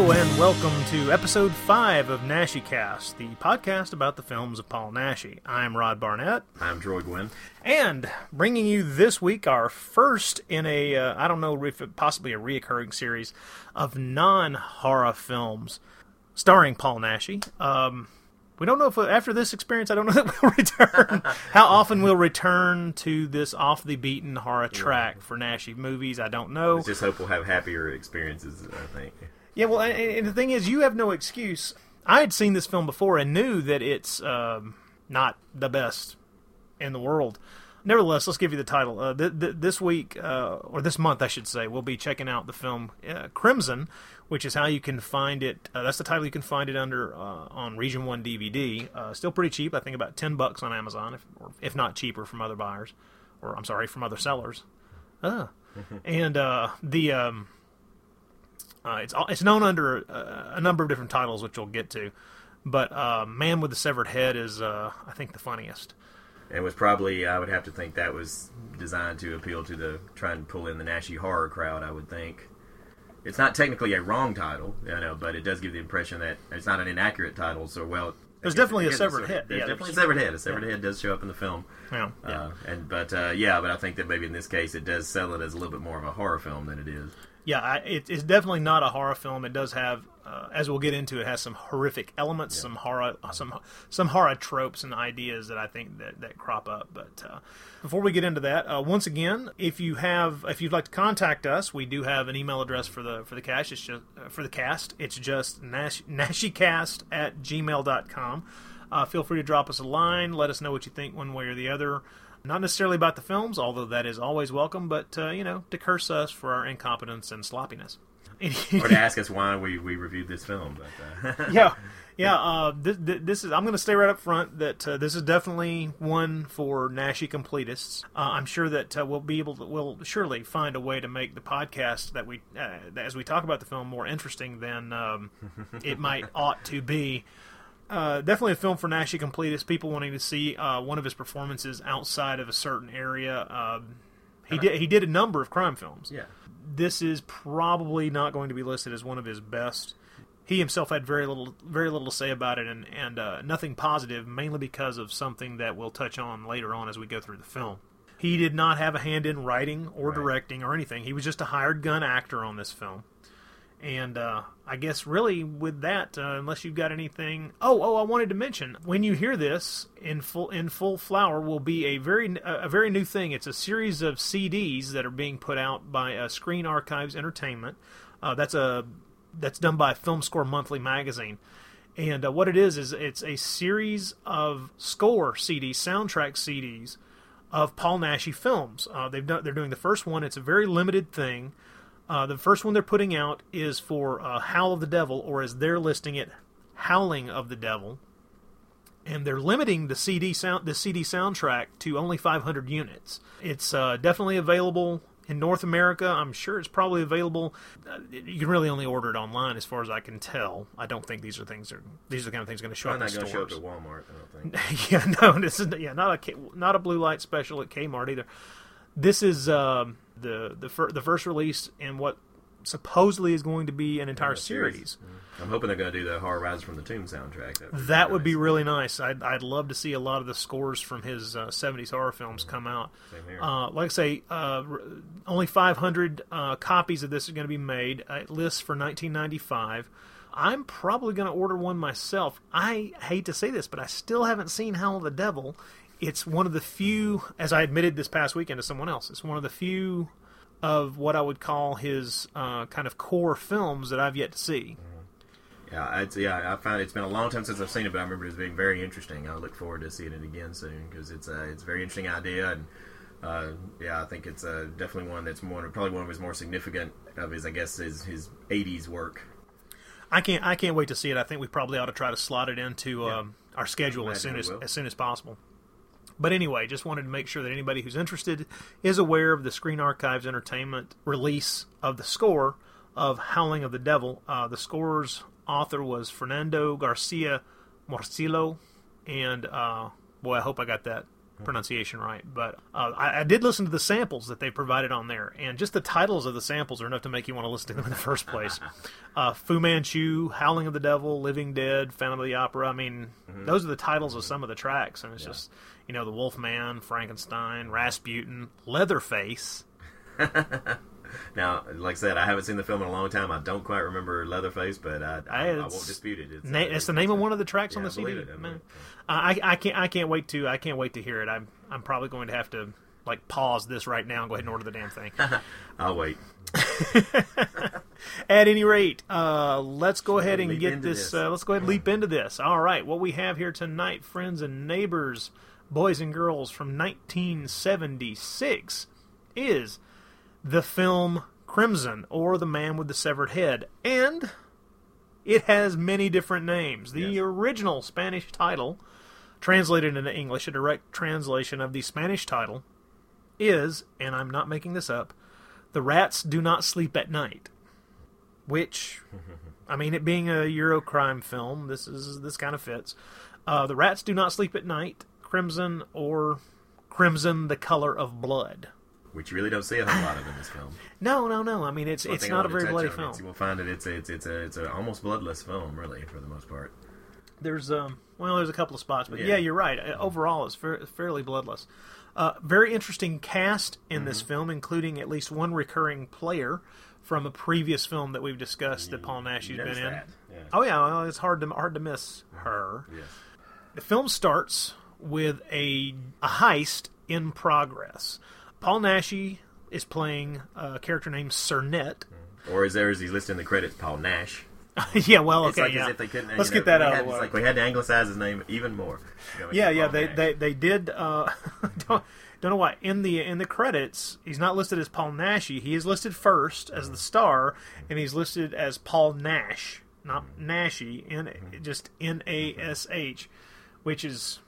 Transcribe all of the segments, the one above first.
Hello and welcome to episode 5 of Naschy Cast, the podcast about the films of Paul Naschy. I'm Rod Barnett, I'm Troy Gwynn. and bringing you this week our first in a, uh, I don't know if it possibly a reoccurring series of non horror films starring Paul Naschy. Um, we don't know if after this experience, I don't know that we'll return. How often we'll return to this off the beaten horror track for Naschy movies? I don't know. Let's just hope we'll have happier experiences, I think. Yeah, well, and, and the thing is, you have no excuse. I had seen this film before and knew that it's um, not the best in the world. Nevertheless, let's give you the title. Uh, th- th- this week, uh, or this month, I should say, we'll be checking out the film uh, Crimson, which is how you can find it. Uh, that's the title you can find it under uh, on Region One DVD. Uh, still pretty cheap. I think about ten bucks on Amazon, if, or if not cheaper from other buyers, or I'm sorry, from other sellers. Uh. and uh, the um, uh, it's it's known under uh, a number of different titles, which we'll get to. But uh, Man with the Severed Head is, uh, I think, the funniest. And was probably, I would have to think that was designed to appeal to the, try and pull in the Naschy horror crowd, I would think. It's not technically a wrong title, you know, but it does give the impression that it's not an inaccurate title, so well. There's definitely a severed head. There's Yeah, definitely a severed head. A severed head does show up in the film. Yeah, yeah. Uh, and But, uh, yeah, but I think that maybe in this case it does sell it as a little bit more of a horror film than it is. Yeah, I, it, it's definitely not a horror film. It does have, uh, as we'll get into, it has some horrific elements, some horror, some some horror tropes and ideas that I think that, that crop up. But uh, before we get into that, uh, once again, if you have, if you'd like to contact us, we do have an email address for the for the cash. It's just uh, for the cast. It's just nash, naschycast at gmail.com. Uh, feel free to drop us a line. Let us know what you think one way or the other. Not necessarily about the films, although that is always welcome, but, uh, you know, to curse us for our incompetence and sloppiness. Or to ask us why we, we reviewed this film. But, uh, yeah, yeah. Uh, this, this is. I'm going to stay right up front that uh, this is definitely one for Naschy completists. Uh, I'm sure that uh, we'll be able to. We'll surely find a way to make the podcast that we, uh, as we talk about the film, more interesting than um, it might ought to be. Uh, definitely a film for Naschy completists. People wanting to see uh, one of his performances outside of a certain area. Um he did. He did a number of crime films yeah. this is probably not going to be listed as one of his best. He himself had very little, very little to say about it, and and uh, nothing positive, mainly because of something that we'll touch on later on as we go through the film. He did not have a hand in writing or Right. directing or anything. He was just a hired gun actor on this film. And uh, I guess really with that, uh, unless you've got anything. Oh, oh, I wanted to mention when you hear this in full in full flower will be a very a very new thing. It's a series of CDs that are being put out by uh, Screen Archives Entertainment. Uh, that's a that's done by Film Score Monthly magazine. And uh, what it is is it's a series of score CDs, soundtrack CDs of Paul Naschy films. Uh, they've done, they're doing the first one. It's a very limited thing. Uh, the first one they're putting out is for uh, Howl of the Devil, or as they're listing it, Howling of the Devil. And they're limiting the CD sound the CD soundtrack to only 500 units. It's uh, definitely available in North America. I'm sure it's probably available. Uh, you can really only order it online, as far as I can tell. I don't think these are things are these are the kind of things going to show Probably up in not going to show up at Walmart, I don't think. yeah, no, this is yeah not a not a blue light special at Kmart either. This is um, the the fir- the first release in what supposedly is going to be an entire series. I'm hoping they're going to do the Horror Rise from the Tomb soundtrack. That would be, That would be really nice. I'd, I'd love to see a lot of the scores from his uh, 70s horror films come out. Same here. Uh, like I say, uh, r- only 500 uh, copies of this are going to be made. Uh, It lists for 1995. I'm probably going to order one myself. I hate to say this, but I still haven't seen Howl of the Devil. It's one of the few, as I admitted this past weekend to someone else, it's one of the few of what I would call his uh, kind of core films that I've yet to see. Yeah, it's, yeah, I found it's been a long time since I've seen it, but I remember it as being very interesting. I look forward to seeing it again soon because it's a it's a very interesting idea, and uh, yeah, I think it's uh, definitely one that's more probably one of his more significant of his I guess his his '80s work. I can't. I can't wait to see it. I think we probably ought to try to slot it into Yeah. um, our schedule as soon as will. as soon as possible. But anyway, just wanted to make sure that anybody who's interested is aware of the Screen Archives Entertainment release of the score of Howling of the Devil. Uh, the score's author was Fernando Garcia Morcillo, and uh, boy, I hope I got that pronunciation right. But uh, I, I did listen to the samples that they provided on there, and just the titles of the samples are enough to make you want to listen to them in the first place. uh, Fu Manchu, Howling of the Devil, Living Dead, Phantom of the Opera. I mean, those are the titles of some of the tracks, and it's just you know the Wolf Man, Frankenstein, Rasputin, Leatherface. Now, like I said, I haven't seen the film in a long time. I don't quite remember Leatherface, but I, I, I won't dispute it. It's, Na- uh, it's the name of one of the tracks on the I CD. it, I Man. I, I can't I can't wait to I can't wait to hear it. I'm I'm probably going to have to like pause this right now and go ahead and order the damn thing. I'll wait. At any rate, uh, let's go ahead and get this. this. Uh, let's go ahead and leap into this. All right, what we have here tonight, friends and neighbors, boys and girls, from 1976, is the film Crimson or The Man with the Severed Head, and it has many different names. The Yes. original Spanish title, translated into English, a direct translation of the Spanish title, is, and I'm not making this up, The Rats Do Not Sleep at Night. Which, I mean, it being a Eurocrime film, this is this kind of fits. Uh, the Rats Do Not Sleep at Night, Crimson, or Crimson: The Color of Blood. Which you really don't see a whole lot of in this film. No, no, no. I mean, it's One it's not a very bloody on, film. You will find that it's a, it's it's a it's a almost bloodless film, really, for the most part. There's um well, there's a couple of spots, but yeah, Yeah. you're right. Uh, Overall, it's fa- fairly bloodless. Uh, very interesting cast in Mm-hmm. this film, including at least one recurring player from a previous film that we've discussed that Paul Nash has You been noticed in. that, yeah. Oh yeah, well, it's hard to hard to miss her. Yes. The film starts with a, a heist in progress. Paul Naschy is playing a character named Cernet. Mm. Or is there as he's listed in the credits, Paul Nash. yeah, well, It's okay, like yeah. as if they couldn't. Let's you know, get that out had, of the way. like we had to anglicize his name even more. You know, yeah, yeah, Paul they, Nash. they they did. Uh, don't, don't know why in the in the credits he's not listed as Paul Naschy. He is listed first as the mm. star, and he's listed as Paul Nash, not mm. Naschy. N mm-hmm. just N A S H, mm-hmm. which is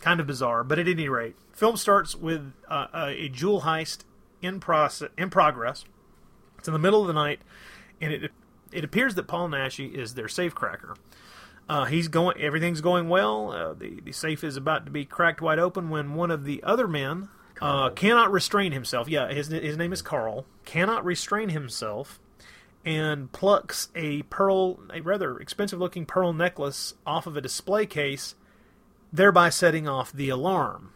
kind of bizarre. But at any rate, film starts with uh, a, a jewel heist in process in progress. It's in the middle of the night, and it it appears that Paul Naschy is their safecracker. Uh, he's going. Everything's going well. Uh, the the safe is about to be cracked wide open when one of the other men uh, cannot restrain himself. Yeah, his his name is Carl. Cannot restrain himself, and plucks a pearl, a rather expensive looking pearl necklace off of a display case, thereby setting off the alarm.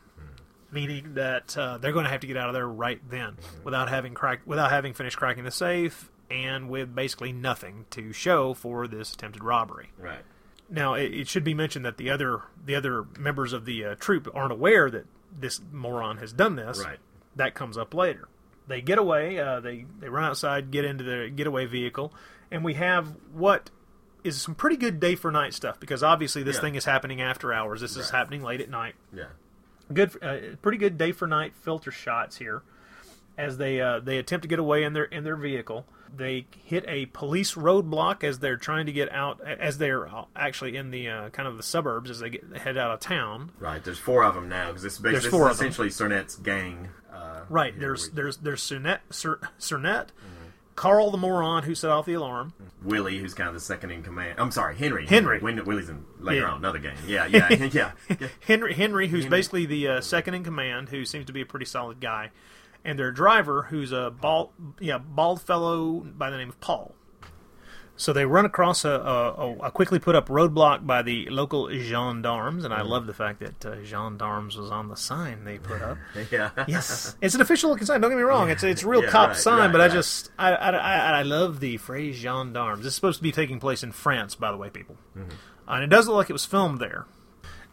Meaning that uh, they're going to have to get out of there right then, without having cracked, without having finished cracking the safe, and with basically nothing to show for this attempted robbery. Right. Now, it, it should be mentioned that the other the other members of the uh, troop aren't aware that this moron has done this. Right. That comes up later. They get away. Uh, they they run outside, get into the getaway vehicle, and we have what is some pretty good day for night stuff because obviously this Yeah. thing is happening after hours. This is happening late at night. Yeah. Good, uh, pretty good day for night filter shots here as they uh, they attempt to get away in their in their vehicle. They hit a police roadblock as they're trying to get out, as they're actually in the uh, kind of the suburbs as they get head out of town. Right. There's four of them now because this, There's this four is them. essentially Cernet's gang. Uh, Right. here There's we- there's there's Cernet, Cer, Cernet Carl the moron who set off the alarm. Willie, who's kind of the second in command. I'm sorry, Henry. Henry. When, Willie's in later Yeah. on another game. Yeah, yeah, yeah. yeah. Henry, Henry, who's basically the uh, second in command, who seems to be a pretty solid guy, and their driver, who's a bald, yeah, bald fellow by the name of Paul. So they run across a, a, a quickly put up roadblock by the local gendarmes, and I love the fact that uh, gendarmes was on the sign they put up. yeah. Yes, it's an official looking sign. Don't get me wrong; it's it's a real Yeah, cop right, sign. right, but I just I, I, I, I love the phrase gendarmes. This is supposed to be taking place in France, by the way, people, Mm-hmm. uh, and it does look like it was filmed there.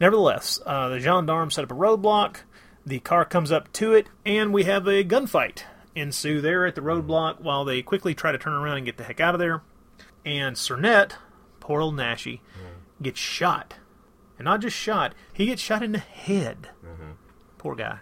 Nevertheless, uh, the gendarmes set up a roadblock. The car comes up to it, and we have a gunfight ensue there at the roadblock while they quickly try to turn around and get the heck out of there. And Cernet, poor old Naschy, gets shot. And not just shot, he gets shot in the head. Poor guy.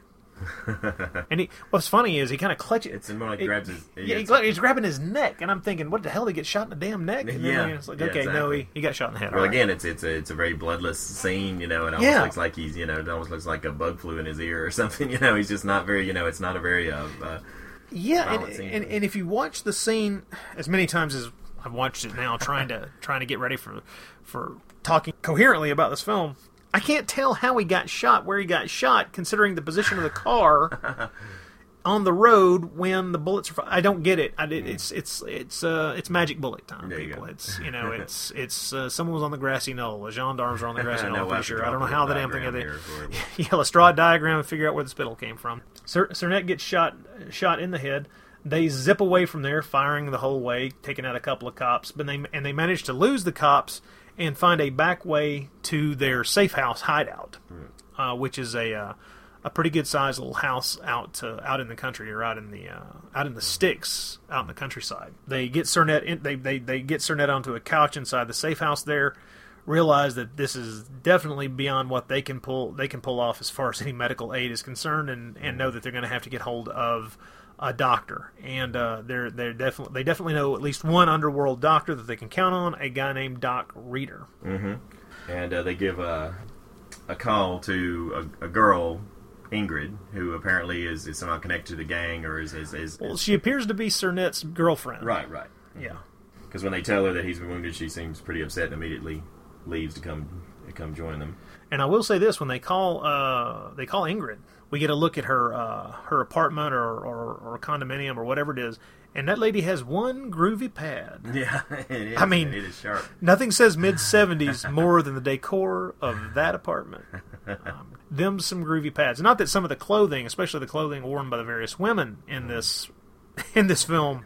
and he, what's funny is he kind of clutches. It's more like grabs his. yeah, he it's- gla- he's grabbing his neck, and I'm thinking, what the hell? Did he get shot in the damn neck? And Yeah, then it's like, yeah, okay, no, he, he got shot in the head. Well, right. again, it's it's a it's a very bloodless scene. You know, it almost Yeah. looks like he's you know it almost looks like a bug flew in his ear or something. You know, he's just not very you know it's not a very uh, uh, Yeah, and, and and if you watch the scene as many times as I've watched it now, trying to trying to get ready for for talking coherently about this film, I can't tell how he got shot, where he got shot, considering the position of the car on the road when the bullets are. I don't get it. I did, it's it's it's uh it's magic bullet time, There people. go. It's you know it's it's uh, someone was on the grassy knoll. The gendarmes are on the grassy knoll. I'm pretty sure. I don't know how the damn thing. They, yeah, let's draw a diagram and figure out where the spittle came from. Cer- Cernette gets shot shot in the head. They zip away from there, firing the whole way, taking out a couple of cops. But they and they manage to lose the cops and find a back way to their safe house hideout, uh, which is a uh, a pretty good sized little house out uh, out in the country or out in the uh, out in the sticks out in the countryside. They get Cernette in, they, they they get Cernette onto a couch inside the safe house there. Realize that this is definitely beyond what they can pull they can pull off as far as any medical aid is concerned, and, and know that they're going to have to get hold of a doctor. And uh, they're they're definitely they definitely know at least one underworld doctor that they can count on, a guy named Doc Reader. and uh, they give a, a call to a, a girl, Ingrid, who apparently is, is somehow connected to the gang or is is, is, Well, she appears to be Cernette's girlfriend. right, right. Yeah. Because when they tell her that he's been wounded, she seems pretty upset and immediately leaves to come to come join them. And I will say this: when they call, uh, they call Ingrid. We get a look at her uh, her apartment or, or, or condominium or whatever it is, and that lady has one groovy pad. Yeah, it is. I mean- it is sharp. Nothing says mid '70s more than the decor of that apartment. Um, them some groovy pads. Not that some of the clothing, especially the clothing worn by the various women in this in this film,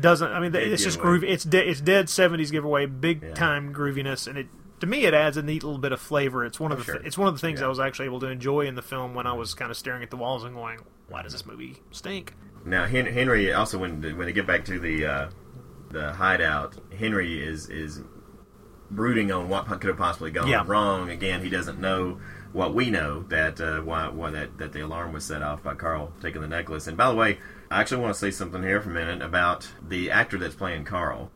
doesn't. I mean, Dead it's just groovy. It's de- it's dead '70s giveaway, big Yeah. time grooviness, and it to me it adds a neat little bit of flavor. It's one of Oh, the sure. it's one of the things Yeah. I was actually able to enjoy in the film when I was kind of staring at the walls and going, "Why does this movie stink?" Now Henry also when when they get back to the uh, the hideout, Henry is is brooding on what could have possibly gone Yeah. wrong. Again, he doesn't know what we know that uh, why why that that the alarm was set off by Carl taking the necklace. And by the way, I actually want to say something here for a minute about the actor that's playing Carl.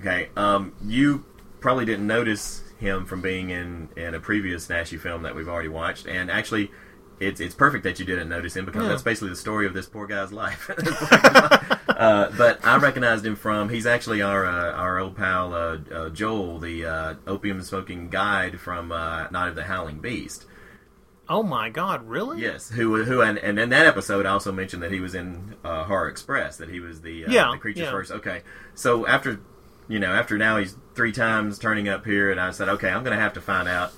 Okay, um, you probably didn't notice him from being in in a previous Naschy film that we've already watched, and actually. It's, it's perfect that you didn't notice him because Yeah. that's basically the story of this poor guy's life. uh, but I recognized him from he's actually our uh, our old pal uh, uh, Joel, the uh, opium smoking guide from uh, Night of the Howling Beast. Oh my God, really? Yes, who who and, and in that episode I also mentioned that he was in uh, Horror Express, that he was the uh, Yeah, the creature's yeah. first. Okay, so after you know after now he's three times turning up here, and I said okay, I'm going to have to find out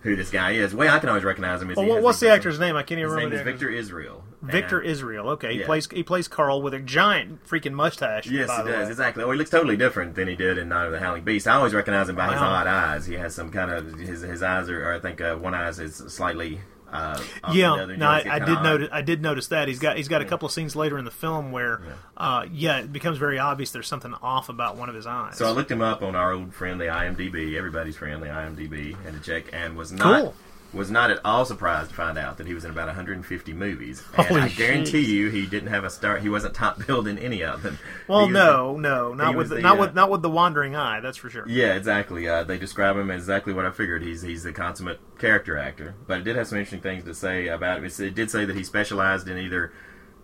who this guy is. The way I can always recognize him is Well, he what- has what's the actor's name? I can't even His name remember. is the actor's- Victor Israel. Victor And- Israel. Okay, he Yeah. plays he plays Carl with a giant freaking mustache. Yes, by he the does way. exactly. Oh, he looks totally different than he did in Night of the Howling Beast. I always recognize him by his odd eyes. He has some kind of his his eyes are, or I think uh, one eye is slightly. Uh, off from the Yeah, no, I, I did notice. I did notice that he's got he's got a couple of scenes later in the film where, Yeah. uh, yeah, it becomes very obvious there's something off about one of his eyes. So I looked him up on our old friend, the IMDb, everybody's friend, the IMDb, and to check, and was not Cool. Was not at all surprised to find out that he was in about 150 movies. And Holy I guarantee shit. you, he didn't have a star. He wasn't top billed in any of them. well, He was no, no, not with the, the, not uh, with not with the wandering eye. That's for sure. yeah, exactly. Uh, they describe him as exactly what I figured. He's he's a consummate character actor. But it did have some interesting things to say about him. It's- It did say that he specialized in either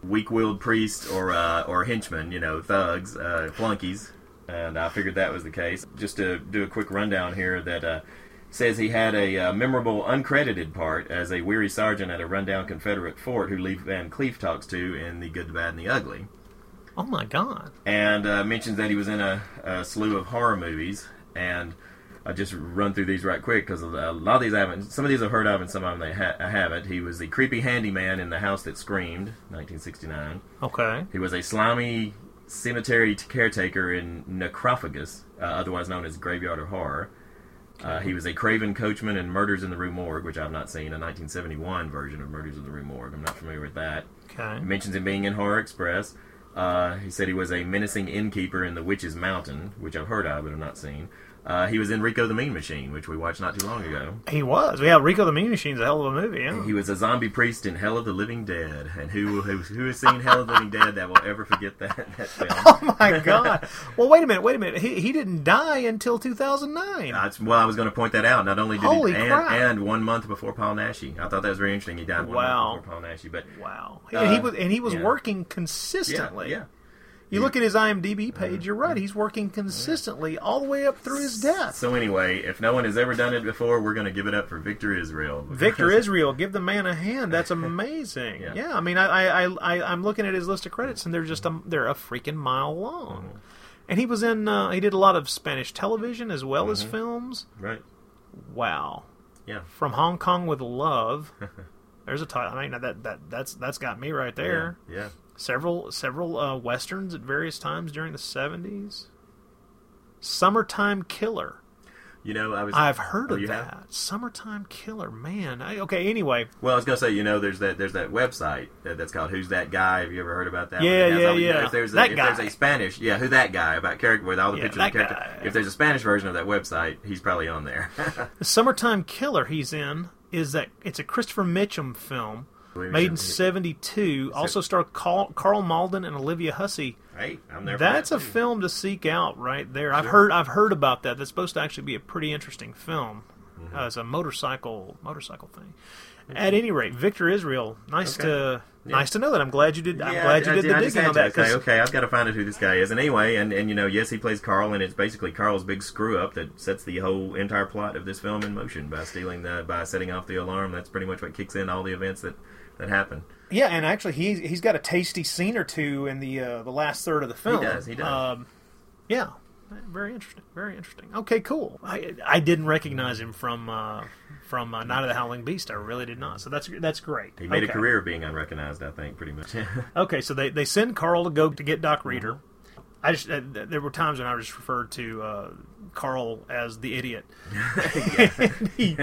weak-willed priests or uh, or henchmen, you know, thugs, uh, flunkies, and I figured that was the case. Just to do a quick rundown here, that uh, says he had a uh, memorable uncredited part as a weary sergeant at a rundown Confederate fort who Lee Van Cleef talks to in The Good, the Bad, and the Ugly Oh my God. and uh, mentions that he was in a, a slew of horror movies. And I just run through these right quick because a lot of these I haven't. Some of these I've heard of, and some of them they ha- I haven't. He was the creepy handyman in the house that screamed, 1969. Okay. He was a slimy cemetery caretaker in Necrophagus, uh, otherwise known as Graveyard of Horror. Uh, he was a craven coachman in Murders in the Rue Morgue, which I've not seen, a 1971 version of Murders in the Rue Morgue. I'm not familiar with that. Okay. He mentions him being in Horror Express. Uh, he said he was a menacing innkeeper in The Witch's Mountain, which I've heard of but I've not seen. Uh, he was in Rico the Mean Machine, which we watched not too long ago. He was. Yeah, Rico the Mean Machine's a hell of a movie. Yeah. He was a zombie priest in Hell of the Living Dead, and who who, who has seen Hell of the Living Dead that will ever forget that that film? Oh my God. Well, wait a minute. Wait a minute. He he didn't die until 2009. That's, well, I was going to point that out. Not only did Holy he, and, crap. and one month before Paul Naschy, I thought that was very interesting. He died one Wow. month before Paul Naschy, but Wow. Uh, and he was and he was yeah. working yeah, consistently. yeah. You look at his IMDb page. You're right. He's working consistently all the way up through his death. So anyway, if no one has ever done it before, we're going to give it up for Victor Israel. Victor Israel, give the man a hand. That's amazing. Yeah. yeah. I mean, I, I, I, I'm looking at his list of credits, and they're just a, they're a freaking mile long. Mm-hmm. And he was in. Uh, he did a lot of Spanish television as well as films. Right. Wow. Yeah. From Hong Kong with Love. There's a title. I mean, that that that's that's got me right there. Yeah. Several several uh, westerns at various times during the '70s. Summertime Killer. You know, I was. I've heard Oh, of that. have? Summertime Killer, man. I, okay, anyway, Well, I was gonna say, you know, there's that there's that website that, that's called Who's That Guy? Have you ever heard about that? Yeah? It yeah, you know, yeah. If there's a, That if there's a Spanish, yeah, Who That Guy about character with all the Yeah, pictures that of character. guy. If there's a Spanish version of that website, he's probably on there. the Summertime Killer he's in is that it's a Christopher Mitchum film Believe made in '72. Also star Carl, Karl Malden and Olivia Hussey. hey, I'm there. That's for a too. film to seek out right there. I've Sure. heard I've heard about that. That's supposed to actually be a pretty interesting film. Mm-hmm. Uh, it's a motorcycle motorcycle thing. At any rate, Victor Israel. Nice Okay. to Yeah. nice to know that. I'm glad you did. I'm Yeah, glad you I- did I, the I digging on that. say, okay, I've got to find out who this guy is. And anyway, and, and you know, yes, he plays Carl, and it's basically Carl's big screw up that sets the whole entire plot of this film in motion by stealing the by setting off the alarm. That's pretty much what kicks in all the events that that happened. Yeah, and actually, he's he's got a tasty scene or two in the uh, the last third of the film. He does, he does. Um, yeah, very interesting. Very interesting. Okay, cool. I I didn't recognize him from uh, from uh, Night of the Howling Beast. I really did not. So that's that's great. He made okay. a career of being unrecognized, I think, pretty much. Okay, so they, they send Carl to go to get Doc Reader. Mm-hmm. I just uh, there were times when I just referred to uh, Carl as the idiot. he,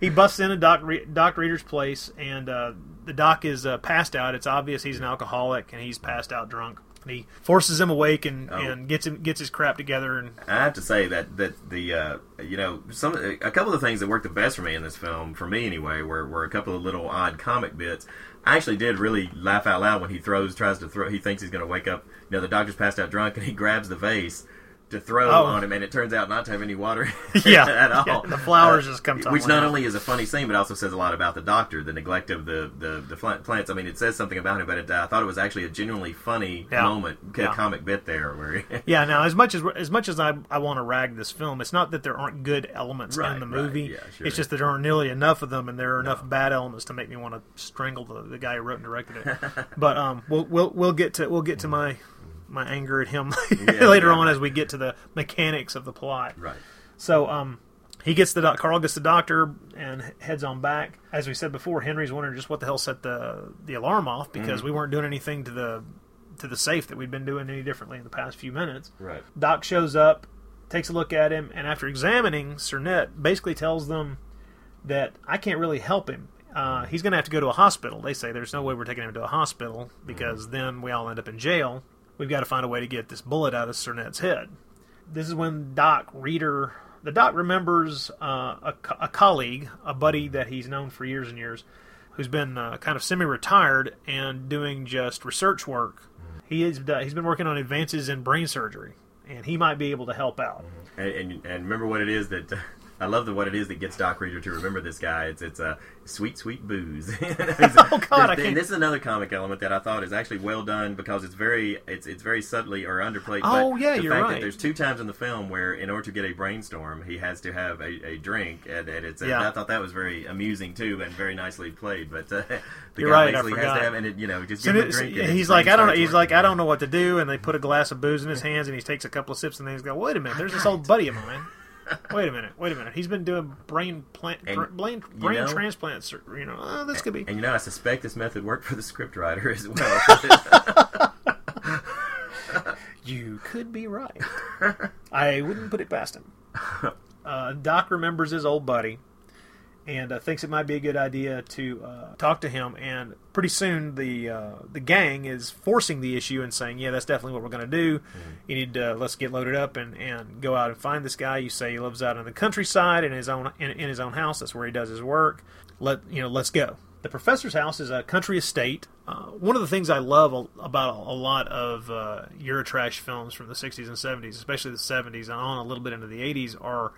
he busts into Doc Re- Doc Reader's place, and uh, the Doc is uh, passed out. It's obvious he's an alcoholic, and he's passed out drunk. And he forces him awake and, Oh. and gets him gets his crap together. And I have to say that that the uh, you know some a couple of the things that worked the best for me in this film, for me anyway, were, were a couple of little odd comic bits. I actually did really laugh out loud when he throws, tries to throw. He thinks he's going to wake up. You know, the doctor's passed out drunk, and he grabs the vase to throw Oh. on him, and it turns out not to have any water Yeah. at all. Yeah, the flowers Uh, just come Which not out. only is a funny scene, but also says a lot about the doctor, the neglect of the the, the plants. I mean, it says something about him, but it, uh, I thought it was actually a genuinely funny Yeah. moment, Yeah. comic bit there where. Yeah, now as much as as much as I I want to rag this film, it's not that there aren't good elements Right, in the right, movie. yeah, sure. It's just that there aren't nearly enough of them, and there are enough bad elements to make me want to strangle the, the guy who wrote and directed it. but um, we'll we'll we'll get to we'll get to my my anger at him Yeah, later yeah. on as we get to the mechanics of the plot. right. So um, he gets the doc- Carl gets the doctor and heads on back. As we said before, Henry's wondering just what the hell set the the alarm off because Mm-hmm. we weren't doing anything to the to the safe that we'd been doing any differently in the past few minutes. Right. Doc shows up, takes a look at him, and after examining Cernette, basically tells them that I can't really help him. Uh, he's going to have to go to a hospital. They say there's no way we're taking him to a hospital because then we all end up in jail. We've got to find a way to get this bullet out of Cernette's head. This is when Doc Reader, the Doc remembers uh, a, a colleague, a buddy that he's known for years and years, who's been uh, kind of semi-retired and doing just research work. He is uh, he's been working on advances in brain surgery, and he might be able to help out. And, and, and remember what it is that I love the what it is that gets Doc Reader to remember this guy. It's it's a sweet sweet booze. Oh, God, I and this is another comic element that I thought is actually well done because it's very it's it's very subtly or underplayed. Oh, but yeah, the you're fact right. That there's two times in the film where in order to get a brainstorm, he has to have a, a drink, and, and it's Yeah. I thought that was very amusing too and very nicely played. But uh, the You're guy right, basically has to have and it, you know just So give him a drink. he's like, I don't. know. He's like. I don't know what to do, and they put a glass of booze in his hands, and he takes a couple of sips, and then he's go, wait a minute, there's this old buddy of mine. Wait a minute, wait a minute. He's been doing brain plant, And, br- brain, you brain know- transplants. or, You know, oh, this could be. And you know, I suspect this method worked for the scriptwriter as well. You could be right. I wouldn't put it past him. Uh, Doc remembers his old buddy and uh, thinks it might be a good idea to uh, talk to him. And pretty soon, the uh, the gang is forcing the issue and saying, "Yeah, that's definitely what we're going to do. You need to let's get loaded up and, and go out and find this guy. You say he lives out in the countryside in his own in, in his own house. That's where he does his work. Let you know, let's go." The professor's house is a country estate. Uh, one of the things I love a, about a, a lot of uh, Eurotrash films from the 60s and 70s, especially the 70s and on a little bit into the 80s, are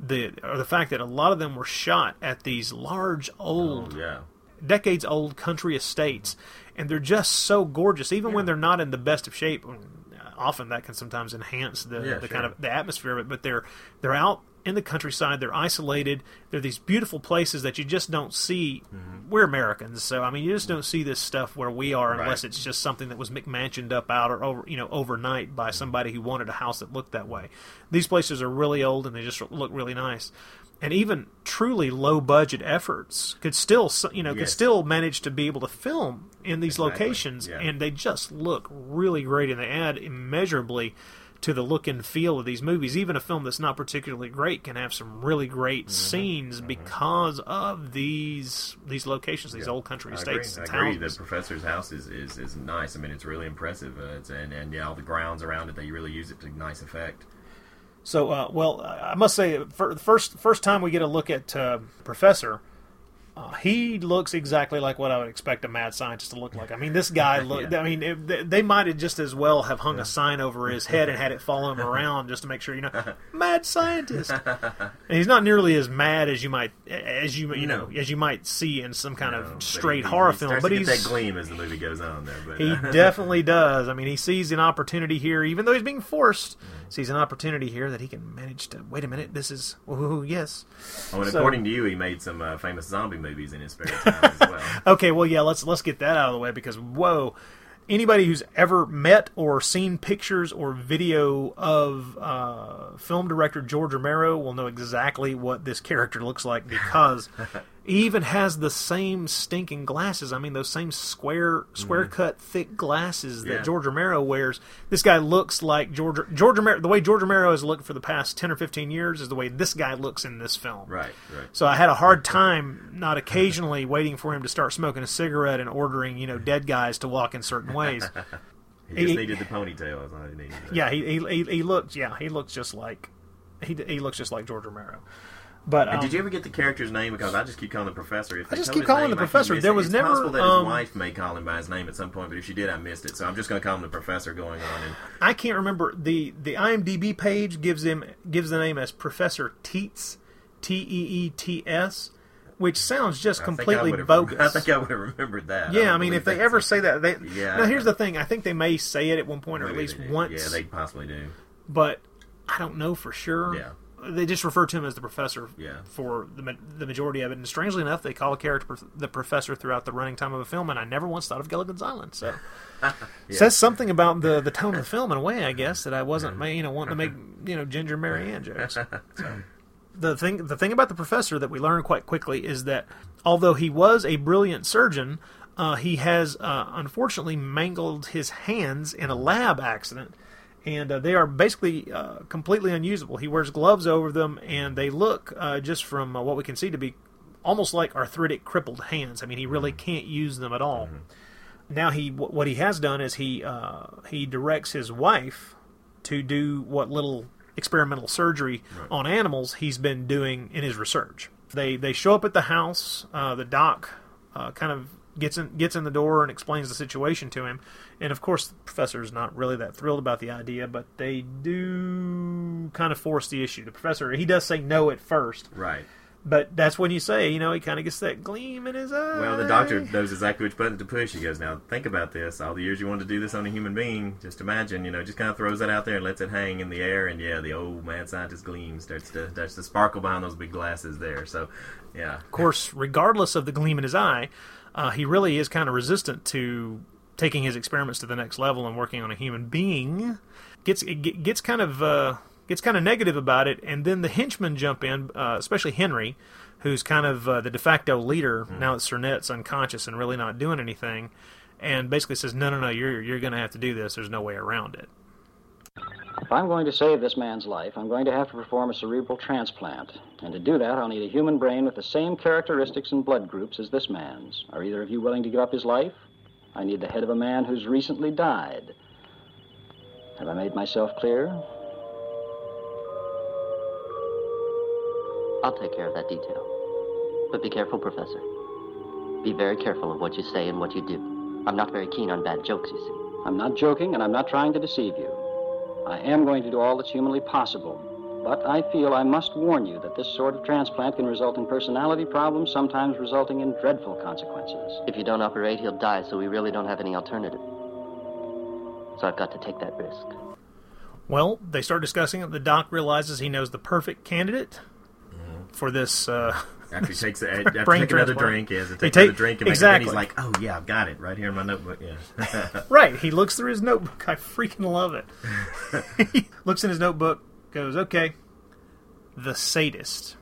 the are the fact that a lot of them were shot at these large, old, Oh, yeah. decades old country estates, and they're just so gorgeous, even when they're not in the best of shape. Uh, often that can sometimes enhance the, Yeah, the sure. kind of the atmosphere of it. But they're they're out in the countryside. They're isolated. They're these beautiful places that you just don't see. Mm-hmm. We're Americans, so I mean, you just don't see this stuff where we are unless Right. it's just something that was McMansioned up out or over, you know, overnight by mm-hmm. somebody who wanted a house that looked that way. These places are really old and they just look really nice. And even truly low budget efforts could still, you know, could still manage to be able to film in these Exactly, locations, yeah. and they just look really great, and they add immeasurably to the look and feel of these movies. Even a film that's not particularly great can have some really great Mm-hmm. scenes because of these these locations, these old country I estates agree. I agree. The professor's house is, is, is nice. I mean, it's really impressive. Uh, it's, and, and yeah, all the grounds around it, they really use it to nice effect. So, uh, well, I must say, for the first first time we get a look at uh, Professor, uh, he looks exactly like what I would expect a mad scientist to look like. I mean, this guy look. Yeah. I mean, if they, might have just as well have hung a sign over his head and had it follow him around just to make sure you know, mad scientist. And he's not nearly as mad as you might as you you know as you might see in some kind No, of straight he- horror he film. But he's that gleam as the movie goes on there. But he definitely does. I mean, he sees an opportunity here, even though he's being forced. Sees an opportunity here that he can manage to. Wait a minute, this is. Oh yes. oh, and so- according to you, he made some uh, famous zombie movies in his spare time as well. Okay, well, yeah. Let's let's get that out of the way because whoa, anybody who's ever met or seen pictures or video of uh, film director George Romero will know exactly what this character looks like because he even has the same stinking glasses. I mean, those same square square cut thick glasses that Mm-hmm. Yeah. George Romero wears. This guy looks like George George Romero. The way George Romero has looked for the past ten or fifteen years is the way this guy looks in this film. Right, right. So I had a hard time not occasionally waiting for him to start smoking a cigarette and ordering, you know, dead guys to walk in certain ways. He just He- needed the ponytail. That's all he needed. yeah, he, he he he looks yeah he looks just like he he looks just like George Romero. But um, did you ever get the character's name? Because I just keep calling the professor. If I just keep calling name, the professor. There was it's never, possible that um, his wife may call him by his name at some point, but if she did, I missed it. So I'm just going to call him the professor going on. And I can't remember the the IMDb page gives him gives the name as Professor Teets T E E T S, which sounds just I think I completely bogus. I think I would have remembered that. yeah, don't I mean, if they ever say that, they Yeah. now here's the thing. I think they may say it at one point or at least once. Yeah, they possibly do. but I don't know for sure. Yeah. They just refer to him as the professor Yeah. for the, the majority of it. And strangely enough, they call a character the professor throughout the running time of a film, and I never once thought of Gilligan's Island. So says something about the, the tone of the film in a way, I guess, that I wasn't you know wanting to make you know Ginger Marianne jokes. So, the thing the thing about the professor that we learn quite quickly is that although he was a brilliant surgeon, uh, he has uh, unfortunately mangled his hands in a lab accident, and uh, they are basically uh, completely unusable. He wears gloves over them, and they look uh, just from uh, what we can see to be almost like arthritic, crippled hands. I mean, he really can't use them at all. Now he wh- what he has done is he uh, he directs his wife to do what little experimental surgery on animals he's been doing in his research. They they show up at the house. Uh, the doc uh, kind of gets in gets in the door and explains the situation to him. And of course, the professor is not really that thrilled about the idea, but they do kind of force the issue. The professor he does say no at first, Right. but that's when you say you know he kind of gets that gleam in his eye. Well, the doctor knows exactly which button to push. He goes, "Now think about this. All the years you wanted to do this on a human being, just imagine, you know, just kind of throws that out there and lets it hang in the air, and yeah, the old mad scientist gleam starts to starts to sparkle behind those big glasses there. So, yeah, Of course, regardless of the gleam in his eye, uh, he really is kind of resistant to taking his experiments to the next level and working on a human being. Gets gets kind of uh, gets kind of negative about it, and then the henchmen jump in, uh, especially Henry, who's kind of uh, the de facto leader now that Cernet's unconscious and really not doing anything, and basically says, "No, no, no, you're you're going to have to do this. There's no way around it." If I'm going to save this man's life, I'm going to have to perform a cerebral transplant. And to do that, I'll need a human brain with the same characteristics and blood groups as this man's. Are either of you willing to give up his life? I need the head of a man who's recently died. Have I made myself clear? I'll take care of that detail. But be careful, Professor. Be very careful of what you say and what you do. I'm not very keen on bad jokes, you see. I'm not joking, and I'm not trying to deceive you. I am going to do all that's humanly possible. But I feel I must warn you that this sort of transplant can result in personality problems, sometimes resulting in dreadful consequences. If you don't operate, he'll die, so we really don't have any alternative. So I've got to take that risk. Well, they start discussing it. The doc realizes he knows the perfect candidate for this. Uh, After he takes, a, after Brain taking another drink, he has to He take take- another drink, and exactly. he's like, "Oh yeah, I've got it right here in my notebook." Yeah, right. He looks through his notebook. I freaking love it. he looks in his notebook, goes, okay, the sadist.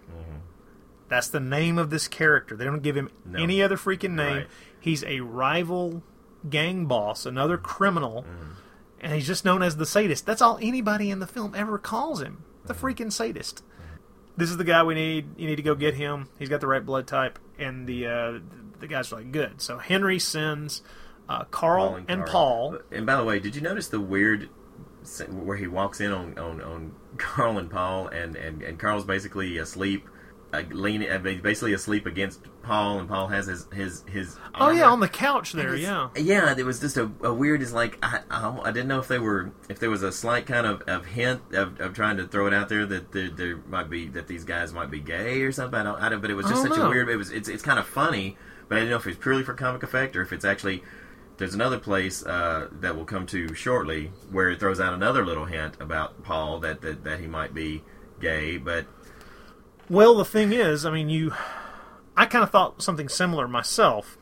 That's the name of this character. They don't give him No. any other freaking name. Right. He's a rival gang boss, another criminal, and he's just known as the sadist. That's all anybody in the film ever calls him. The freaking sadist. This is the guy we need. You need to go get him. He's got the right blood type, and the uh, the guy's are like good. So Henry sends uh, Carl, and, Paul. And by the way, did you notice the weird where he walks in on, on, on Carl and Paul, and, and, and Carl's basically asleep, uh, leaning, uh, basically asleep against Paul, and Paul has his his his. Oh yeah, on the couch there. Yeah. yeah. There was just a, a weird. Is like I, I I didn't know if they were if there was a slight kind of, of hint of, of trying to throw it out there that there, there might be that these guys might be gay or something. I don't. I don't but it was just such know. a weird. It was it's it's kind of funny, but I didn't know if it was purely for comic effect or if it's actually. There's another place uh, that we'll come to shortly where it throws out another little hint about Paul that that, that he might be gay, but Well, the thing is, I mean, you. I kind of thought something similar myself.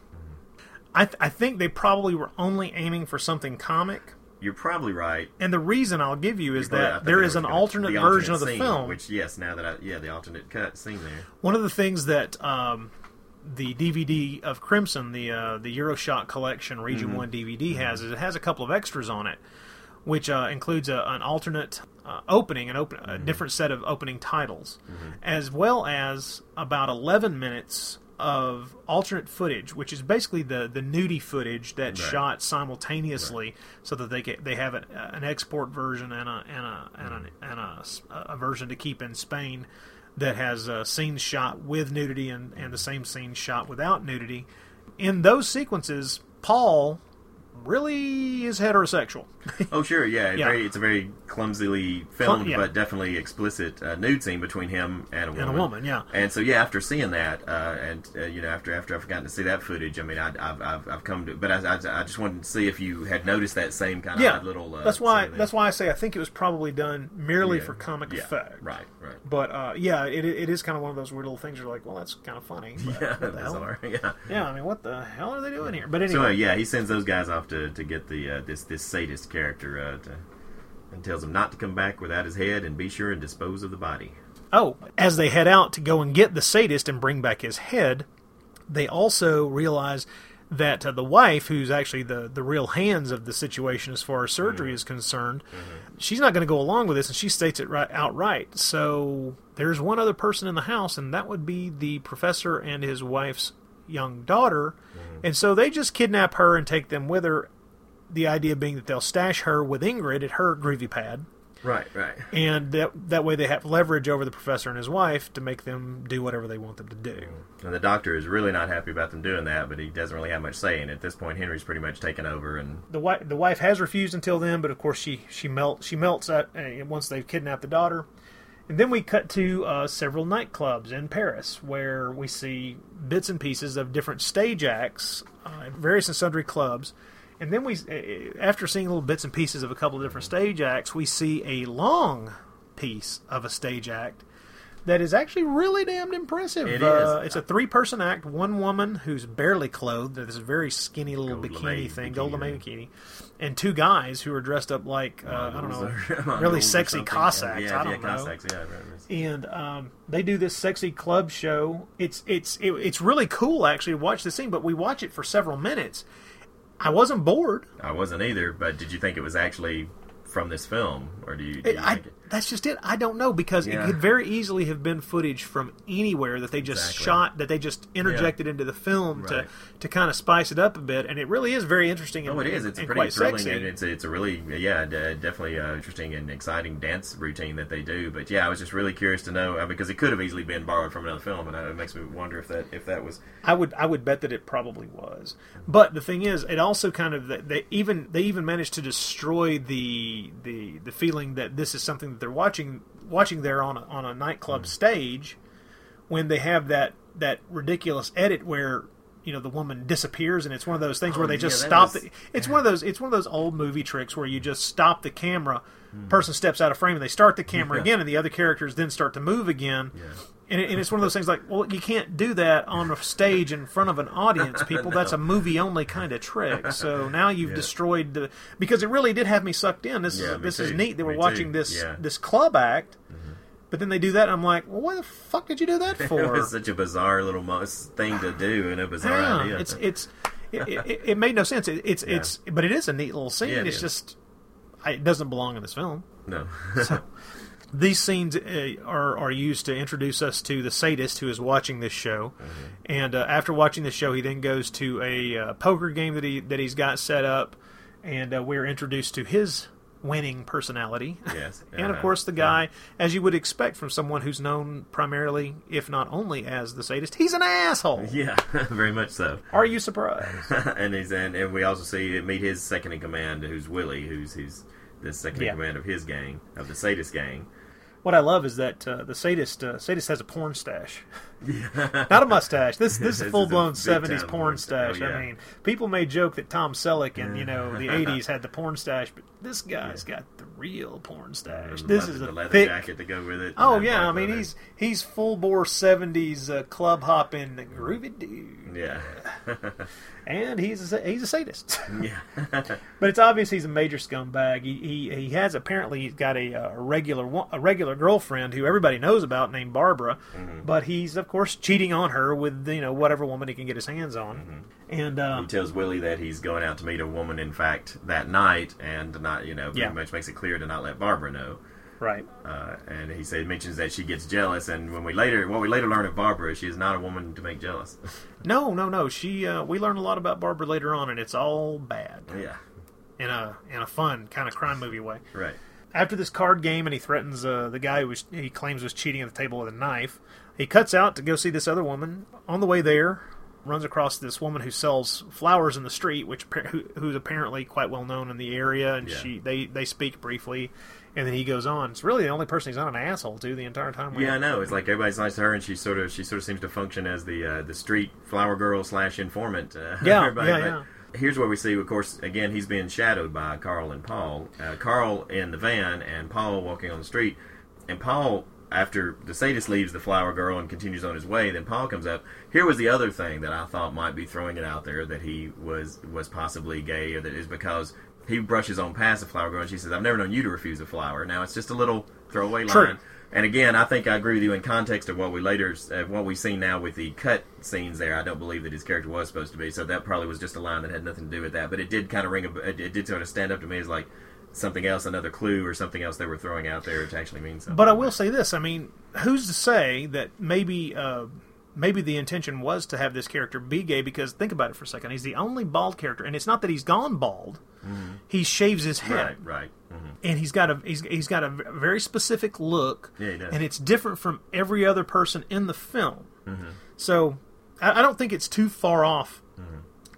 I th- I think they probably were only aiming for something comic. you're probably right. And the reason I'll give you is that there is an alternate the version of the scene, film. which yes, now that I yeah, the alternate cut scene there. One of the things that um, the DVD of Crimson, the uh, the Euroshock collection Region One DVD has, is it has a couple of extras on it, which uh, includes a, an alternate uh, opening, an open, a different set of opening titles, as well as about eleven minutes of alternate footage, which is basically the the nudie footage that's Right. shot simultaneously, so that they get they have an, an export version and a and a and a, and a, a version to keep in Spain that has uh, scenes shot with nudity and, and the same scene shot without nudity. In those sequences, Paul really is heterosexual. Oh sure, yeah, Yeah. Very, it's a very clumsily filmed, yeah. but definitely explicit uh, nude scene between him and a woman. And a woman, yeah. And so yeah, after seeing that, uh, and uh, you know, after after I've gotten to see that footage, I mean, I, I've, I've I've come to, but I, I, I just wanted to see if you had noticed that same kind of yeah, little. Uh, that's why that's why I say I think it was probably done merely Yeah. for comic effect. Right, right. But uh, yeah, it, it is kind of one of those weird little things. You're like, well, that's kind of funny. but Yeah, what the hell? Yeah. Yeah, I mean, what the hell are they doing here? But So uh, anyway, yeah, he sends those guys off to, to get the uh, this this sadist character uh, to, and tells him not to come back without his head and be sure and dispose of the body. Oh, as they head out to go and get the sadist and bring back his head, they also realize that uh, the wife, who's actually the, the real hands of the situation as far as surgery is concerned, she's not going to go along with this, and she states it right outright. So there's one other person in the house, and that would be the professor and his wife's young daughter. And so they just kidnap her and take them with her. The idea being that they'll stash her with Ingrid at her groovy pad Right, right. and that that way they have leverage over the professor and his wife to make them do whatever they want them to do. And the doctor is really not happy about them doing that, but he doesn't really have much say in it. At this point, Henry's pretty much taken over, and The wife the wife has refused until then, but of course she she melts she melts at uh, once they've kidnapped the daughter. And then we cut to uh, several nightclubs in Paris where we see bits and pieces of different stage acts uh, at various and sundry clubs. And then we, uh, after seeing little bits and pieces of a couple of different stage acts, we see a long piece of a stage act that is actually really damned impressive. It uh, is. It's a three-person act. One woman who's barely clothed, this very skinny little Gold bikini lame thing, bikini gold lame bikini, and two guys who are dressed up like uh, I don't know, Mongols or- Mongols really sexy. Cossacks. Yeah, I don't yeah, know. Cossacks. Yeah. And um, they do this sexy club show. It's it's it, it's really cool actually to watch the scene, but we watch it for several minutes. I wasn't bored. I wasn't either, but did you think it was actually from this film, or do you? Do It, you I, think it, that's just it. I don't know because Yeah. it could very easily have been footage from anywhere that they just Exactly. shot, that they just interjected into the film Right. to to kind of spice it up a bit. And it really is very interesting. And, Oh, it is. It's and pretty quite thrilling, sexy. and it's it's a really yeah, definitely uh, interesting and exciting dance routine that they do. But yeah, I was just really curious to know uh, because it could have easily been borrowed from another film, and it makes me wonder if that if that was I would I would bet that it probably was. But the thing is, it also kind of they even they even managed to destroy the the the feeling that this is something they're watching watching there on a, on a nightclub mm. stage when they have that that ridiculous edit where you know the woman disappears and it's one of those things Oh, where they yeah, just stop the, it's one of those it's one of those old movie tricks where you just stop the camera hmm. person steps out of frame and they start the camera Yeah. again and the other characters then start to move again Yeah. And, it, and it's one of those things like well you can't do that on a stage in front of an audience people that's a movie only kind of trick so now you've Yeah. destroyed the because it really did have me sucked in this Yeah, is this is neat they were Me watching too. this Yeah. Mm-hmm. this club act but then they do that and i'm like well why the fuck did you do that It for was such a bizarre little thing to do and a bizarre yeah, idea. it's it's it, it, it made no sense. It, it's it's but it is a neat little scene. It it's is. just I, it doesn't belong in this film. no. These scenes uh, are are used to introduce us to the sadist who is watching this show, Mm-hmm. and uh, after watching the show, he then goes to a uh, poker game that he that he's got set up, and uh, we're introduced to his winning personality. yes. And of course, the guy, as you would expect from someone who's known primarily, if not only, as the sadist, he's an asshole. Yeah, very much so. Are you surprised? and he's and, and we also see meet his second in command, who's Willie, who's who's the second Yeah. in command of his gang, of the sadist gang. What I love is that uh, the sadist uh, sadist has a porn stash, not a mustache. This this is a full blown seventies porn porn stash. Oh, yeah. I mean, people may joke that Tom Selleck in you know the eighties had the porn stash, but this guy's got the real porn stash. This leather- is the a leather thick. jacket to go with it. Oh yeah, I mean he's he's full bore seventies uh, club hopping groovy dude, yeah, and he's a, he's a sadist. yeah, But it's obvious he's a major scumbag. He he, he has apparently he's got a, a regular a regular girlfriend who everybody knows about named Barbara, Mm-hmm. but he's of course cheating on her with you know whatever woman he can get his hands on. Mm-hmm. And uh, he tells Willie that he's going out to meet a woman. In fact, that night, and not you know pretty Yeah. much makes it clear to not let Barbara know. Right, Uh, and he said mentions that she gets jealous, and when we later what we later learn of Barbara, she is not a woman to make jealous. no, no, no. She uh, we learn a lot about Barbara later on, and it's all bad yeah, in a in a fun kind of crime movie way. right. After this card game, and he threatens uh, the guy who was, he claims was cheating at the table with a knife. He cuts out to go see this other woman. On the way there, runs across this woman who sells flowers in the street, which who, who's apparently quite well known in the area. And Yeah. she they they speak briefly, and then he goes on. It's really the only person he's not an asshole to the entire time. Yeah, I know. It's like everybody's nice to her, and she sort of she sort of seems to function as the uh, the street flower girl slash informant. Uh, Yeah, everybody. yeah, yeah. Here's where we see, of course, again he's being shadowed by Carl and Paul. Uh, Carl in the van, and Paul walking on the street. And Paul, after the sadist leaves the flower girl and continues on his way, then Paul comes up. Here was the other thing that I thought might be throwing it out there that he was was possibly gay, or that is because. He brushes on past the flower girl, and she says, "I've never known you to refuse a flower." Now it's just a little throwaway True. line. And again, I think I agree with you in context of what we later, uh, what we see now with the cut scenes there. I don't believe that his character was supposed to be, so that probably was just a line that had nothing to do with that. But it did kind of ring a, it it did sort of stand up to me as like something else, another clue or something else they were throwing out there to actually mean something. But I will say this: I mean, who's to say that maybe uh, maybe the intention was to have this character be gay? Because think about it for a second. He's the only bald character, and it's not that he's gone bald. He shaves his head. right, right. hmm and he's got a he's, he's got a very specific look Yeah, he does. and it's different from every other person in the film Mm-hmm. so I, I don't think it's too far off Mm-hmm.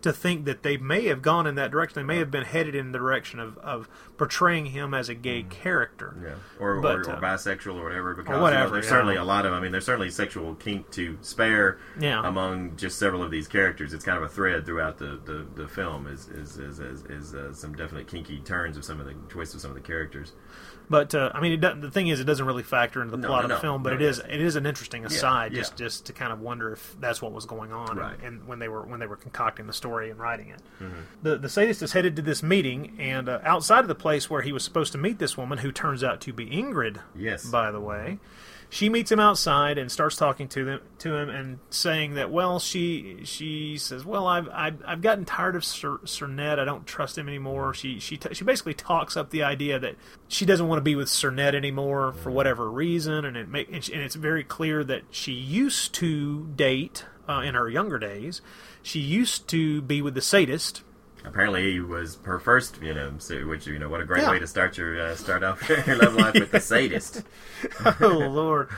To think that they may have gone in that direction they may have been headed in the direction of, of portraying him as a gay character Mm-hmm. Yeah, or, But, or, or uh, bisexual or whatever. Because whatever, you know, there's yeah. certainly a lot of. I mean, there's certainly sexual kink to spare. Yeah. Among just several of these characters, it's kind of a thread throughout the the, the film. Is is is is, is uh, some definite kinky turns of some of the twists of some of the characters. But uh, I mean it the thing is it doesn't really factor into the No, plot no, of the no. film but it is it is an interesting aside yeah. just just to kind of wonder if that's what was going on Right. and, and when they were when they were concocting the story and writing it Mm-hmm. the the sadist is headed to this meeting, and uh, outside of the place where he was supposed to meet this woman, who turns out to be Ingrid, Yes. by the way, she meets him outside and starts talking to them to him and saying that well, she she says, well, I've I've, I've gotten tired of Sir, Cernet. I don't trust him anymore. She she t- she basically talks up the idea that she doesn't want to be with Cernet anymore for whatever reason, and it make and, and it's very clear that she used to date uh, in her younger days. She used to be with the sadist. Apparently, he was her first, you know, so- which you know, what a great Yeah. way to start your uh, start off your love life with the sadist. oh lord.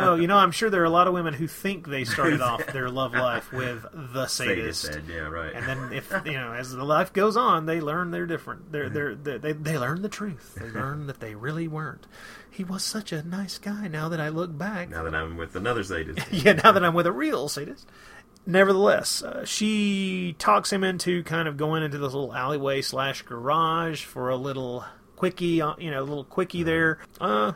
Oh you know i'm sure there are a lot of women who think they started off their love life with the sadist Sadist, yeah, right. and then if you know as the life goes on they learn they're different. They're, they're, they they they learn the truth. They learn that they really weren't. He was such a nice guy now that i look back. Now that I'm with another sadist, yeah now that i'm with a real sadist nevertheless, uh, she talks him into kind of going into this little alleyway slash garage for a little quickie, uh, you know, a little quickie there. Uh,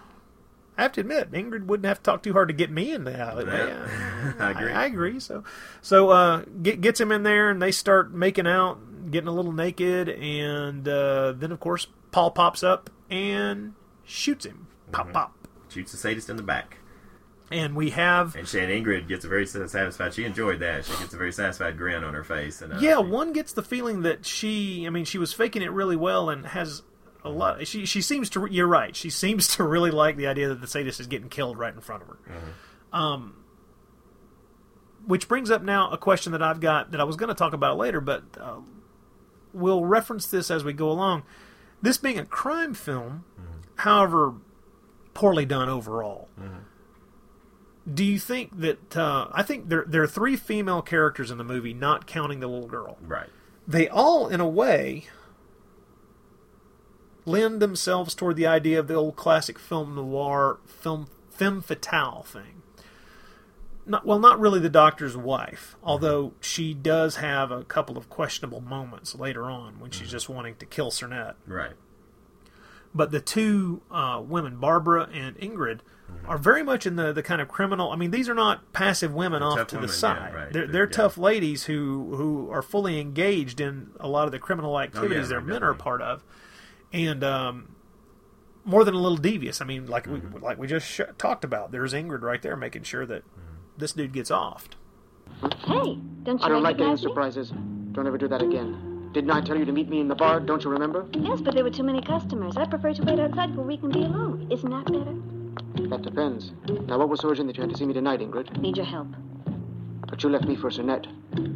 I have to admit, Ingrid wouldn't have to talk too hard to get me in the alleyway. Yeah. I agree. I, agree. So, so uh, get, gets him in there, and they start making out, getting a little naked, and uh, then of course Paul pops up and shoots him. Pop, Mm-hmm. pop, Shoots the sadist in the back. And we have And Shan Ingrid gets a very satisfied. She enjoyed that. She gets a very satisfied grin on her face. And uh, yeah. One gets the feeling that she, I mean, she was faking it really well and has a lot. She she seems to. You're right. She seems to really like the idea that the sadist is getting killed right in front of her. Um, which brings up now a question that I've got that I was going to talk about later, but uh, we'll reference this as we go along. This being a crime film, however poorly done overall. Do you think that uh, I think there there are three female characters in the movie, not counting the little girl. Right. They all, in a way, lend themselves toward the idea of the old classic film noir film femme fatale thing. Not, well, not really the doctor's wife, although she does have a couple of questionable moments later on when she's just wanting to kill Cernette. Right. But the two uh, women, Barbara and Ingrid, are very much in the, the kind of criminal. I mean, these are not passive women off to women, the yeah, side. right. They're, They're- they're yeah. tough ladies who who are fully engaged in a lot of the criminal activities their right, men are a part of, and um, more than a little devious. I mean, like Mm-hmm. we like we just sh- talked about. There's Ingrid right there making sure that Mm-hmm. this dude gets offed. Hey, don't you I don't like getting me? surprises. Don't ever do that again. Didn't I tell you to meet me in the bar? Don't you remember? Yes, but there were too many customers. I prefer to wait outside where we can be alone. Isn't that better? That depends. Now, what was so urgent that you had to see me tonight, Ingrid? Need your help. But you left me for Sonette.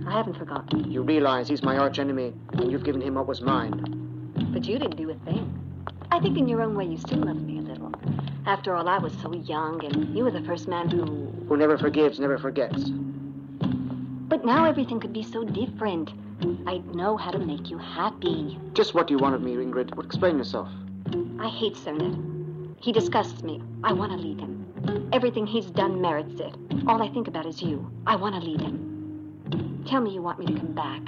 I haven't forgotten. You realize he's my arch enemy, and you've given him what was mine. But you didn't do a thing. I think in your own way you still love me a little. After all, I was so young, and you were the first man who. Who never forgives, never forgets. But now everything could be so different. I'd know how to make you happy. Just what do you want of me, Ingrid? Explain yourself. I hate Cernet. He disgusts me. I want to lead him. Everything he's done merits it. All I think about is you. I want to lead him. Tell me you want me to come back.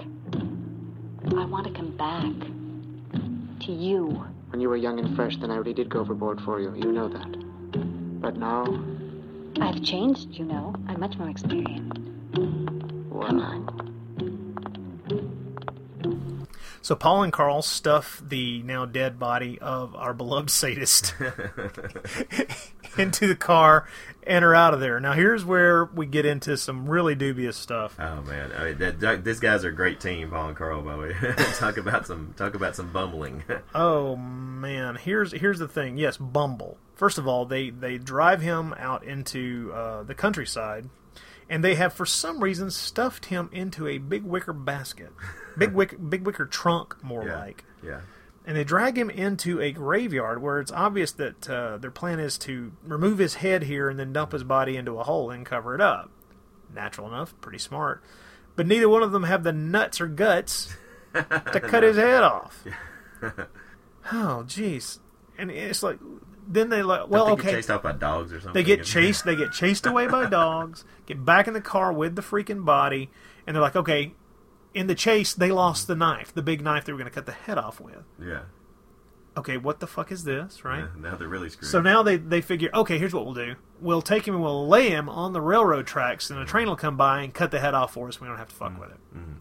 I want to come back. To you. When you were young and fresh, then I really did go overboard for you. You know that. But now, I've changed, you know. I'm much more experienced. well, Come on. So Paul and Carl stuff the now dead body of our beloved sadist into the car and are out of there. Now here's where we get into some really dubious stuff. Oh man, I mean, that, that, these guys are a great team, Paul and Carl. By the way, talk about some talk about some bumbling. Oh man, here's here's the thing. Yes, Bumble. First of all, they they drive him out into uh, the countryside, and they have for some reason stuffed him into a big wicker basket, big wicker big wicker trunk, more yeah, like. yeah, and they drag him into a graveyard where it's obvious that uh, their plan is to remove his head here and then dump his body into a hole and cover it up. Natural enough, pretty smart. But neither one of them have the nuts or guts to cut his head off. oh, jeez. And it's like, then they like, well, they okay. chased off by dogs or something. They get chased. They get chased away by dogs. Get back in the car with the freaking body, and they're like, okay. In the chase, they lost the knife, the big knife they were going to cut the head off with. Yeah, Okay, what the fuck is this, right? yeah. Now they're really screwed. So now they they figure, okay, here's what we'll do: we'll take him and we'll lay him on the railroad tracks, and a train will come by and cut the head off for us. We don't have to fuck mm. with it. Mm.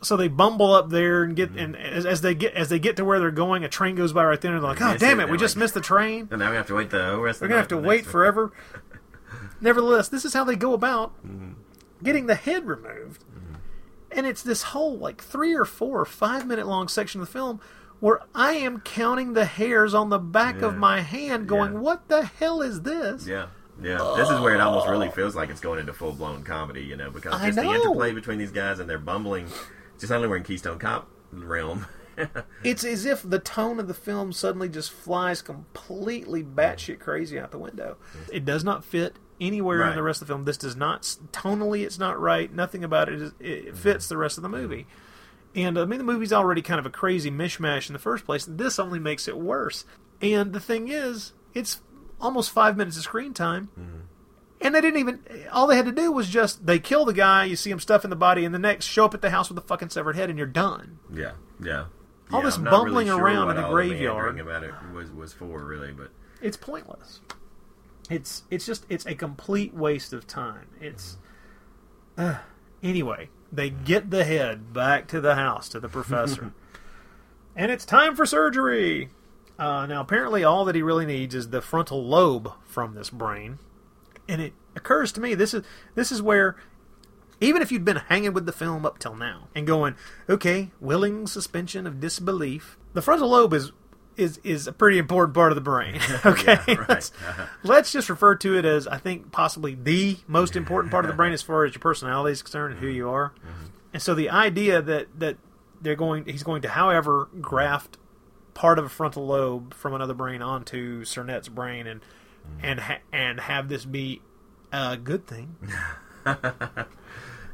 So they bumble up there and get, mm-hmm. and as, as they get as they get to where they're going, a train goes by right there, and they're like, "Oh, damn it, we they're just missed the train." and now we have to wait the rest. We're gonna have to wait forever. Nevertheless, this is how they go about mm-hmm. getting the head removed, mm-hmm. and it's this whole like three or four or five minute long section of the film where I am counting the hairs on the back of my hand, going, Yeah. "What the hell is this?" Yeah. Yeah, this is where it almost really feels like it's going into full blown comedy, you know, because just the interplay between these guys and their bumbling. Just suddenly we're in Keystone Cop realm. It's as if the tone of the film suddenly just flies completely batshit crazy out the window. It does not fit anywhere in the rest of the film. This does not tonally. It's not right. Nothing about it is. It mm-hmm. fits the rest of the movie. And uh, I mean, the movie's already kind of a crazy mishmash in the first place. This only makes it worse. And the thing is, it's almost five minutes of screen time, mm-hmm. And they didn't even. All they had to do was just they kill the guy. You see him stuff in the body, and the next show up at the house with a fucking severed head, and you're done. Yeah, yeah. All Yeah, this bumbling really sure around in the graveyard. meandering about it was was for really, but It's pointless. It's it's just it's a complete waste of time. It's uh, anyway. They get the head back to the house to the professor, and it's time for surgery. Uh, now, apparently, all that he really needs is the frontal lobe from this brain, and it occurs to me this is this is where even if you'd been hanging with the film up till now and going, okay, willing suspension of disbelief, the frontal lobe is is is a pretty important part of the brain. Okay, Yeah, right. let's, let's just refer to it as I think possibly the most important part of the brain as far as your personality is concerned and who you are. Mm-hmm. Mm-hmm. And so the idea that that they're going, he's going to, however, graft part of a frontal lobe from another brain onto Cernet's brain and and ha- and have this be a good thing.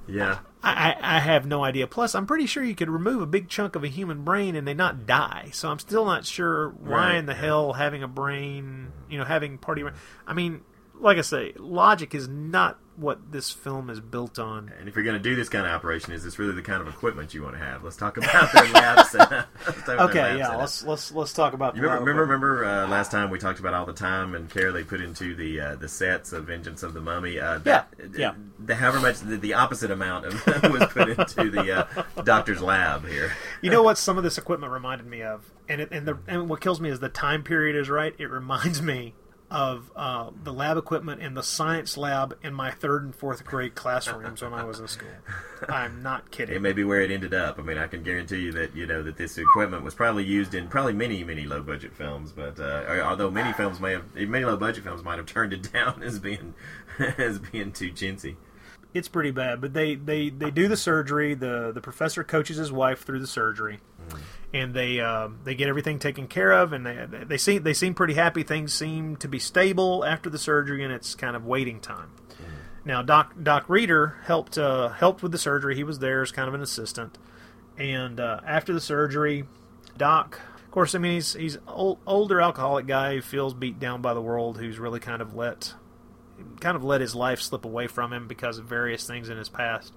yeah, I, I I have no idea. Plus, I'm pretty sure you could remove a big chunk of a human brain and they not die. So I'm still not sure why Right, in the yeah. hell having a brain, you know, having part of your. I mean, like I say, logic is not what this film is built on. and if you're going to do this kind of operation, is this really the kind of equipment you want to have? Let's talk about their lab set. Let's talk about their Okay, yeah, let's let's let's talk about. You the remember, remember, remember uh, last time we talked about all the time and care they put into the uh, the sets of Vengeance of the Mummy. Uh, that, Yeah, yeah. The, however much the, the opposite amount of was put into the uh, doctor's lab here. You know what some of this equipment reminded me of, and it, and the and what kills me is the time period is right. It reminds me of uh, the lab equipment in the science lab in my third and fourth grade classrooms when I was in school. I'm not kidding. It may be where it ended up. I mean, I can guarantee you that you know that this equipment was probably used in probably many, many low budget films. But uh, although many films may have, many low budget films might have turned it down as being as being too chintzy. it's pretty bad. But they, they, they do the surgery. the The professor coaches his wife through the surgery, and they um, they get everything taken care of. And they they seem they seem pretty happy. Things seem to be stable after the surgery, and it's kind of waiting time. Now, Doc Doc Reeder helped uh, helped with the surgery. He was there as kind of an assistant, and uh, after the surgery, Doc. Of course, I mean he's he's old, older alcoholic guy who feels beat down by the world, who's really kind of let kind of let his life slip away from him because of various things in his past.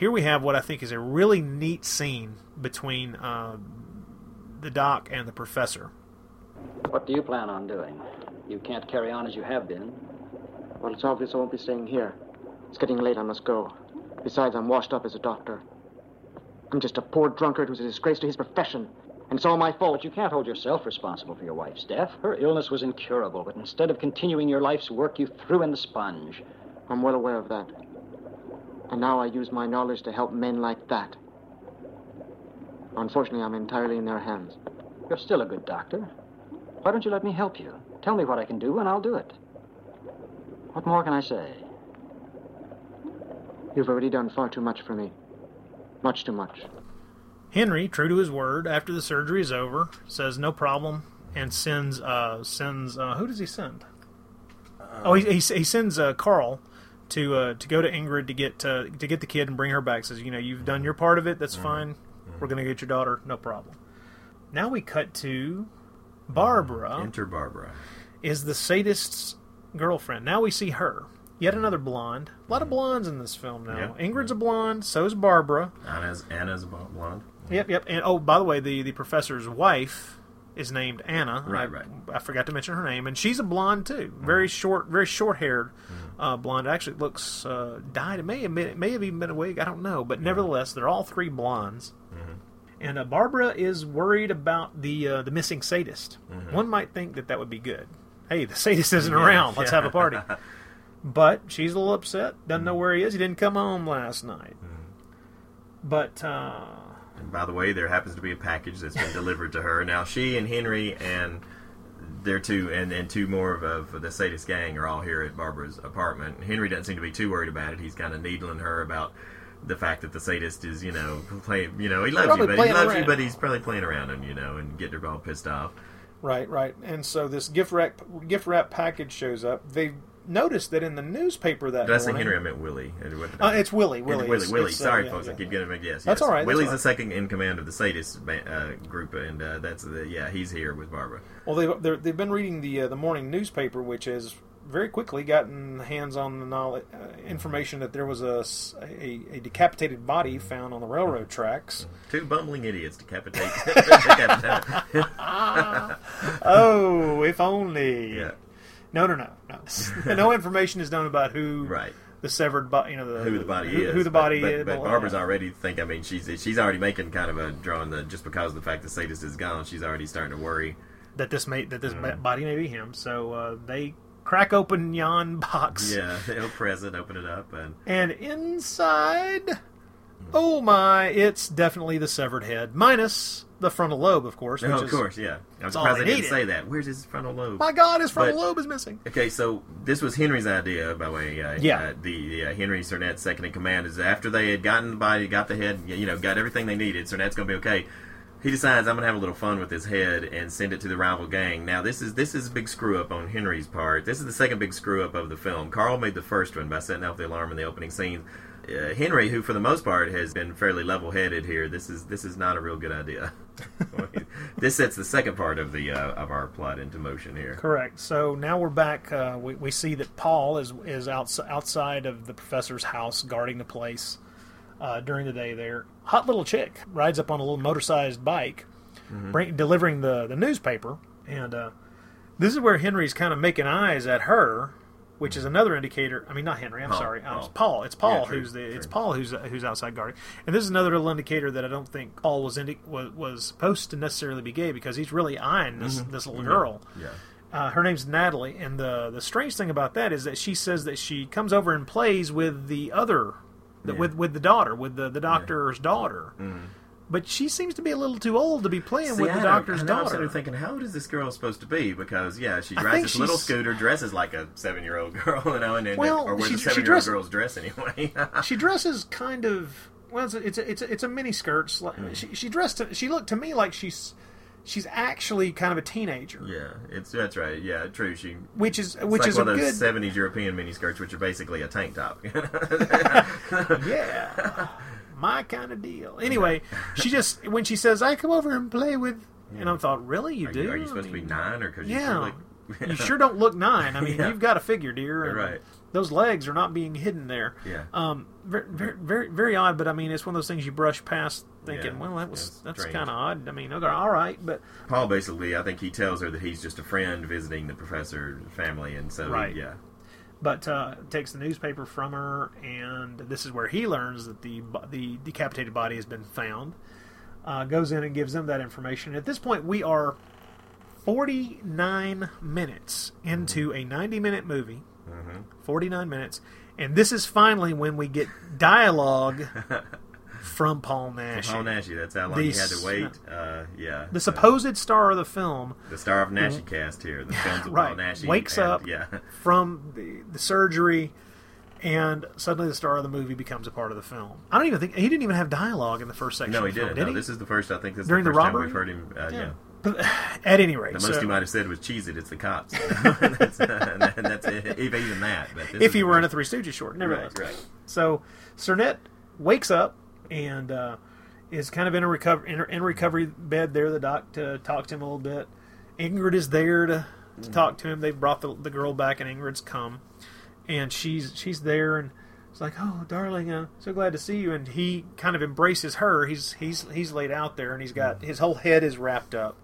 Here we have what I think is a really neat scene between uh, the doc and the professor. What do you plan on doing? You can't carry on as you have been. Well, it's obvious I won't be staying here. It's getting late. I must go. Besides, I'm washed up as a doctor. I'm just a poor drunkard who's a disgrace to his profession. And it's all my fault. But you can't hold yourself responsible for your wife's death. Her illness was incurable, but instead of continuing your life's work, you threw in the sponge. I'm well aware of that. And now I use my knowledge to help men like that. Unfortunately, I'm entirely in their hands. You're still a good doctor. Why don't you let me help you? Tell me what I can do, and I'll do it. What more can I say? You've already done far too much for me. Much too much. Henry, true to his word, after the surgery is over, says no problem and sends uh, sends uh, who does he send? oh, he, he, he sends uh, Carl to uh, to go to Ingrid to get uh, to get the kid and bring her back. Says you know you've done your part of it. That's fine. We're gonna get your daughter. No problem. Now we cut to Barbara Enter Barbara. is the sadist's girlfriend. Now we see her. Yet another blonde. A lot of blondes in this film now. Yeah. Ingrid's a blonde. So is Barbara. Anna's Anna's blonde. Yep, yep. And oh, by the way, the the professor's wife is named Anna. Right, I, right. I forgot to mention her name, and she's a blonde too. Very short, very short haired uh, blonde. Actually, looks uh, dyed. It may have been, it may have even been a wig. I don't know, but nevertheless, they're all three blondes. And uh, Barbara is worried about the uh, the missing sadist. One might think that that would be good. Hey, the sadist isn't around. Let's have a party. But she's a little upset. Doesn't know where he is. He didn't come home last night. But uh, And by the way, there happens to be a package that's been delivered to her. Now, she and Henry and their two and, and two more of, of the sadist gang are all here at Barbara's apartment. Henry doesn't seem to be too worried about it. He's kind of needling her about the fact that the sadist is, you know, playing. You know, he loves Probably you, but he loves you, but he's probably playing around him, you know, and getting her all pissed off. Right, right. And so this gift wrap gift wrap package shows up. They noticed that in the newspaper that I say. Henry? I meant Willie. And what did Uh, it's Willie. Willie. Willie. It's- Willie. it's, uh, Sorry, yeah, folks. yeah. I keep getting them. Yes, That's yes. all right, Willie's all the second in command of the sadist uh, group, and uh, that's the yeah. He's here with Barbara. Well, they've they've been reading the uh, the morning newspaper, which has very quickly gotten hands on the knowledge, uh, information that there was a a decapitated body found on the railroad tracks. Two bumbling idiots decapitate. decapitate. Oh, if only. yeah, No, no, no, no. no information is known about who right. the severed body, you know, the, Who the body who, is? who the body but, is. But, but Barbara's already think. I mean, she's she's already making kind of a drawing the just because of the fact that Sadist is gone. She's already starting to worry. that this may that this Mm. body may be him. So uh, they crack open yon box, Yeah, they'll press it, open it up, and and inside, oh my, it's definitely the severed head, minus the frontal lobe, of course. Which oh, is, of course, yeah. I'm surprised they they didn't say that. Where's his frontal lobe? My God, his frontal But- lobe is missing. Okay, so this was Henry's idea, by the way. Uh, Yeah. Uh, the uh, Henry Cernette second in command is after they had gotten the body, got the head, you know, got everything they needed. Cernette's going to be okay. He decides I'm going to have a little fun with his head and send it to the rival gang. Now this is this is a big screw up on Henry's part. This is the second big screw up of the film. Carl made the first one by setting off the alarm in the opening scene. Uh, Henry, who for the most part has been fairly level headed here, this is this is not a real good idea. this sets the second part of the uh, of our plot into motion here. Correct. So now we're back. Uh, we, we see that Paul is is outs- outside of the professor's house guarding the place uh, during the day. There, hot little chick rides up on a little motor-sized bike, bring, delivering the the newspaper, and uh, this is where Henry's kind of making eyes at her, which is another indicator. I mean, not Henry. I'm Paul, sorry. Paul. It's Paul. It's Paul Yeah, true, who's the. It's. Paul who's who's outside guarding, and this is another little indicator that I don't think Paul was indi- was, was supposed to necessarily be gay because he's really eyeing this mm-hmm. this little mm-hmm. girl. Yeah. Uh, her name's Natalie, and the the strange thing about that is that she says that she comes over and plays with the other, the, Yeah. with with the daughter, with the the doctor's daughter. Mm-hmm. But she seems to be a little too old to be playing See, with I the doctor's I know, I'm daughter. sitting there thinking, how old is this girl supposed to be? Because yeah, she drives this little scooter, dresses like a seven-year-old girl, you know, and, and Well, or wears she- a seven-year-old dress- girl's dress anyway. she dresses kind of well. It's a, it's a, it's a, it's a mini skirt. Hmm. She, she dressed. She looked to me like she's she's actually kind of a teenager, yeah, it's that's right. Yeah, true. She which is which like is one a of those '70s European miniskirts, which are basically a tank top. yeah, my kind of deal. Anyway, she just when she says, "I come over and play with," and I thought, "Really, you are, do? you, are you I supposed to be nine, or because you Yeah, really? you sure don't look nine. I mean, Yeah. you've got a figure, dear. Right. Those legs are not being hidden there. Yeah. Um, very, very, very, very odd. But I mean, it's one of those things you brush past, thinking, Yeah, "Well, that was that's kind of odd." I mean, okay, all right, but Paul basically, I think he tells her that he's just a friend visiting the professor family, and so Right. yeah, but uh, takes the newspaper from her, and this is where he learns that the the decapitated body has been found. Uh, goes in and gives them that information. At this point, we are 49 minutes into a 90 minute movie. 49 minutes, and this is finally when we get dialogue from Paul Naschy, Paul Naschy. That's how long The he had to wait. Uh, yeah, the supposed star of the film. the star of naschycast here, the films of Paul Right, Naschy, wakes and, up Yeah, from the, the surgery, and suddenly the star of the movie becomes a part of the film. I don't even think he didn't even have dialogue in the first section. no, he of the film, didn't. Did no, he? this is the first. I think this is During the the first time robbery? we've heard him. Uh, yeah. But at any rate, The most so he might have said was "Cheese it, it's the cops." that's, and that's even that. But if is he were in a Three Stooges short, never right, right. So Cernette wakes up and uh, is kind of in a recover in, in recovery bed there. The doc to talk to him a little bit. Ingrid is there to, to Mm. talk to him. They've brought the, the girl back, and Ingrid's come, and she's she's there and. It's like, oh, darling, I'm so glad to see you. And he kind of embraces her. He's he's he's laid out there, and he's got his whole head is wrapped up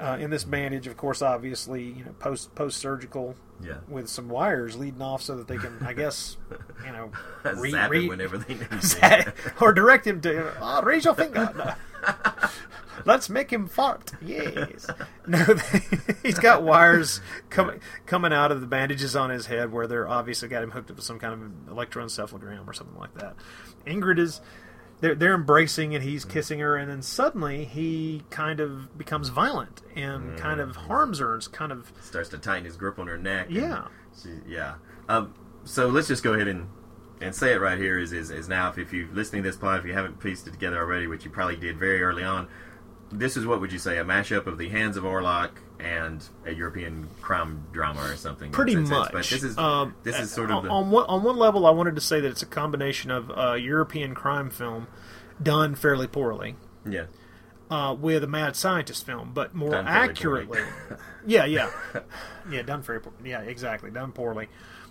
uh, in this bandage. Of course, obviously, you know, post post surgical Yeah. with some wires leading off so that they can, I guess, you know, re- Zap re- whenever they need to. or direct him to oh, raise your finger. No. Let's make him fart. Yes. No, he's got wires coming coming out of the bandages on his head where they're obviously got him hooked up with some kind of electroencephalogram or something like that. Ingrid is they're they're embracing and he's kissing her and then suddenly he kind of becomes violent and kind of harms her and kind of Starts to tighten his grip on her neck. Yeah. she- yeah. Um, so let's just go ahead and and say it right here is is, is now if, if you're listening to this plot if you haven't pieced it together already which you probably did very early on this is what would you say a mashup of the hands of Orlac and a European crime drama or something pretty much. but this is Um, this is sort on, of the on one on one level. I wanted to say that it's a combination of a European crime film done fairly poorly, yeah uh, with a mad scientist film, but more Done accurately. yeah, yeah, yeah, done very poor. Yeah, exactly, done poorly.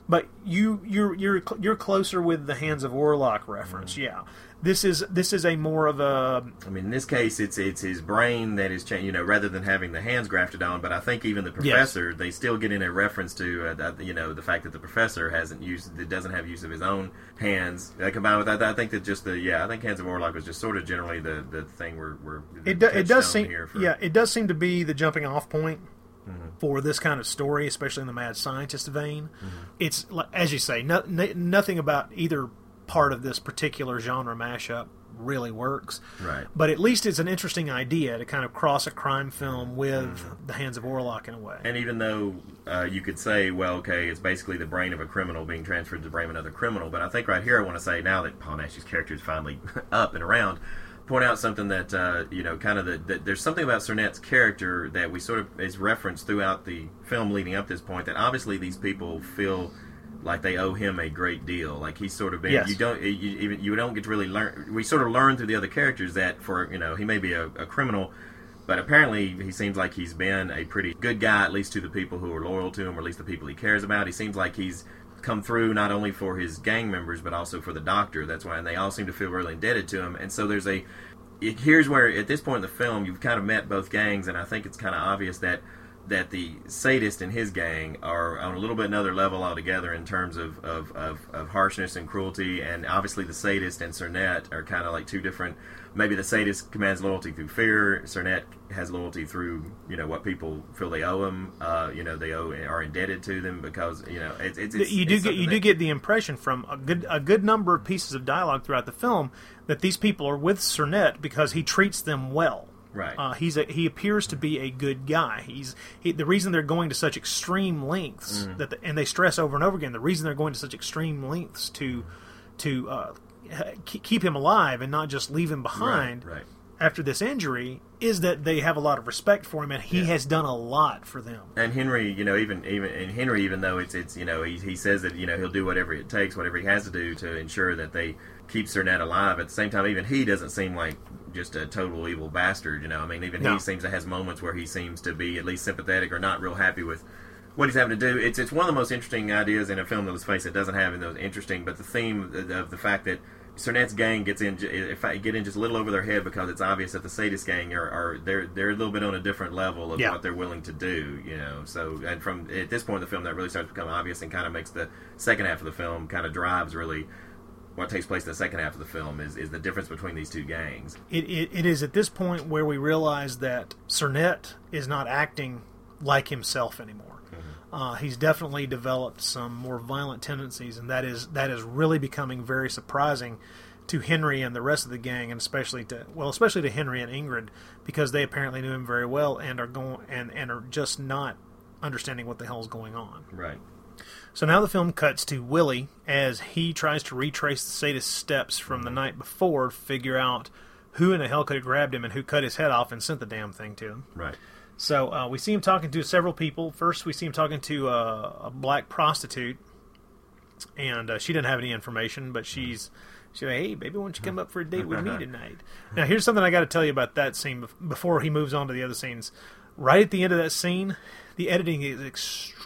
But you you're you're you're closer with the Hands of Orlac reference. Mm-hmm. Yeah, this is this is a more of a I mean, in this case, it's it's his brain that is changing. You know, rather than having the hands grafted on. But I think even the professor, they still get in a reference to uh, that, you know the fact that the professor hasn't used, that doesn't have use of his own hands. Uh, combined with that, I think that just the yeah, I think Hands of Orlac was just sort of generally the the thing where where the it, do, it does seem here for- yeah it does seem to be the jumping off point Mm-hmm. for this kind of story especially in the mad scientist vein Mm-hmm. it's as you say no, n- nothing about either part of this particular genre mashup really works Right. but at least it's an interesting idea to kind of cross a crime film with the hands of Orlac in a way. And even though uh, you could say, well, okay, it's basically the brain of a criminal being transferred to the brain of another criminal, but I think right here I want to say, now that Paul Naschy's character is finally up and around, point out something that, uh, you know, kind of the, that there's something about Cernet's character that we sort of is referenced throughout the film leading up to this point that obviously these people feel like they owe him a great deal. Like he's sort of been. Yes. You don't. You, even you don't get to really learn. We sort of learn through the other characters that for you know he may be a, a criminal, but apparently he seems like he's been a pretty good guy, at least to the people who are loyal to him, or at least the people he cares about. He seems like he's come through not only for his gang members but also for the doctor. That's why, and they all seem to feel really indebted to him. And so there's a. It, here's where at this point in the film you've kind of met both gangs, and I think it's kind of obvious that that the sadist and his gang are on a little bit another level altogether in terms of, of, of, of harshness and cruelty. And obviously, the sadist and Cernet are kind of like two different. Maybe the sadist commands loyalty through fear. Cernet has loyalty through you know what people feel they owe him. Uh, you know they owe are indebted to them because you know it's, it's, it's you do it's get you do get the impression from a good a good number of pieces of dialogue throughout the film that these people are with Cernet because he treats them well. Right. Uh, he's a, he appears to be a good guy. He's he, the reason they're going to such extreme lengths Mm. that the, and they stress over and over again the reason they're going to such extreme lengths to to uh, keep him alive and not just leave him behind right. after this injury is that they have a lot of respect for him and he Yeah. has done a lot for them. And Henry, you know, even even and Henry, even though it's it's you know he, he says that you know he'll do whatever it takes, whatever he has to do to ensure that they keep Cernet alive. At the same time, even he doesn't seem like just a total evil bastard. You know, I mean, even No. he seems to has moments where he seems to be at least sympathetic or not real happy with what he's having to do. It's it's one of the most interesting ideas in a film that let's face it doesn't have in those interesting, but the theme of- the fact that. Cernet's gang gets in, if I get in just a little over their head because it's obvious that the sadist gang are, are they're they're a little bit on a different level of Yeah. what they're willing to do, you know. So, and from at this point in the film, that really starts to become obvious and kind of makes the second half of the film kind of drives really what takes place in the second half of the film is, is the difference between these two gangs. it, it, it is at this point where we realize that Cernet is not acting like himself anymore. Uh, he's definitely developed some more violent tendencies, and that is that is really becoming very surprising to Henry and the rest of the gang, and especially to well, especially to Henry and Ingrid, because they apparently knew him very well and are going and and are just not understanding what the hell's going on. Right. So now the film cuts to Willie as he tries to retrace the sadist's steps from the night before, figure out who in the hell could have grabbed him and who cut his head off and sent the damn thing to him. Right. So uh, we see him talking to several people. First, we see him talking to uh, a black prostitute, and uh, she didn't have any information, but she's she's like, "Hey, baby, why don't you come up for a date with me tonight?" now, here's something I got to tell you about that scene before he moves on to the other scenes. Right at the end of that scene, the editing is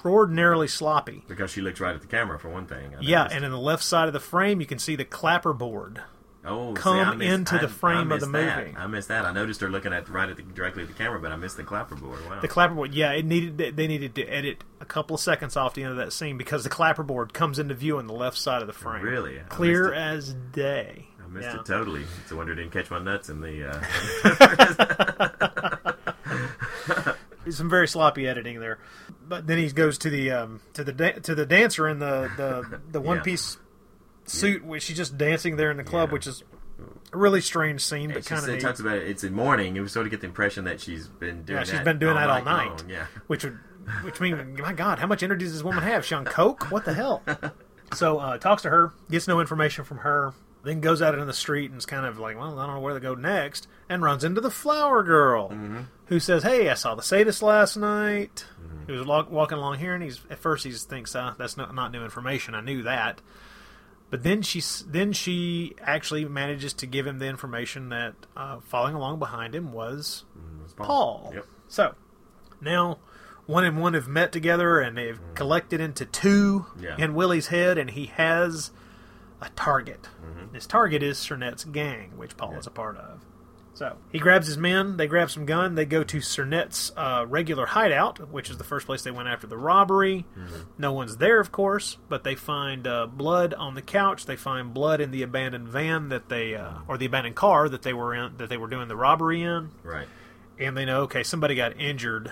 extraordinarily sloppy. Because she looks right at the camera for one thing. I Yeah, noticed. and in the left side of the frame, you can see the clapperboard. oh, come I missed- into the frame I of the that. movie. I missed that. I noticed her looking at right at the, directly at the camera, but I missed the clapperboard. Wow. The clapperboard, yeah, it needed they needed to edit a couple of seconds off the end of that scene because the clapperboard comes into view on the left side of the frame. Really? I clear as day. I missed Yeah. it totally. It's a wonder I didn't catch my nuts in the. Uh... Some very sloppy editing there, but then he goes to the um, to the da- to the dancer in the the, the one Yeah. piece suit, which she's just dancing there in the club, Yeah. which is a really strange scene, but kind of talks about it. It's in morning. You sort of get the impression that she's been doing. Yeah, she's that been doing that all night. long, Yeah. which would which means my god how much energy does this woman have she on coke what the hell so uh, talks to her gets no information from her then goes out into the street and is kind of like well i don't know where to go next and runs into the flower girl who says hey i saw the sadist last night he was walk, walking along here and he's at first he thinks uh, that's not, not new information i knew that But then she then she actually manages to give him the information that uh, following along behind him was It's Paul. Yep. So now one and one have met together and they've collected into two Yeah. in Willie's head, and he has a target. His target is Cernet's gang, which Paul is a part of. So he grabs his men, they grab some gun, they go to Cernet's uh, regular hideout, which is the first place they went after the robbery. No one's there, of course, but they find uh, blood on the couch. They find blood in the abandoned van that they, uh, or the abandoned car that they were in, that they were doing the robbery in Right. and they know okay somebody got injured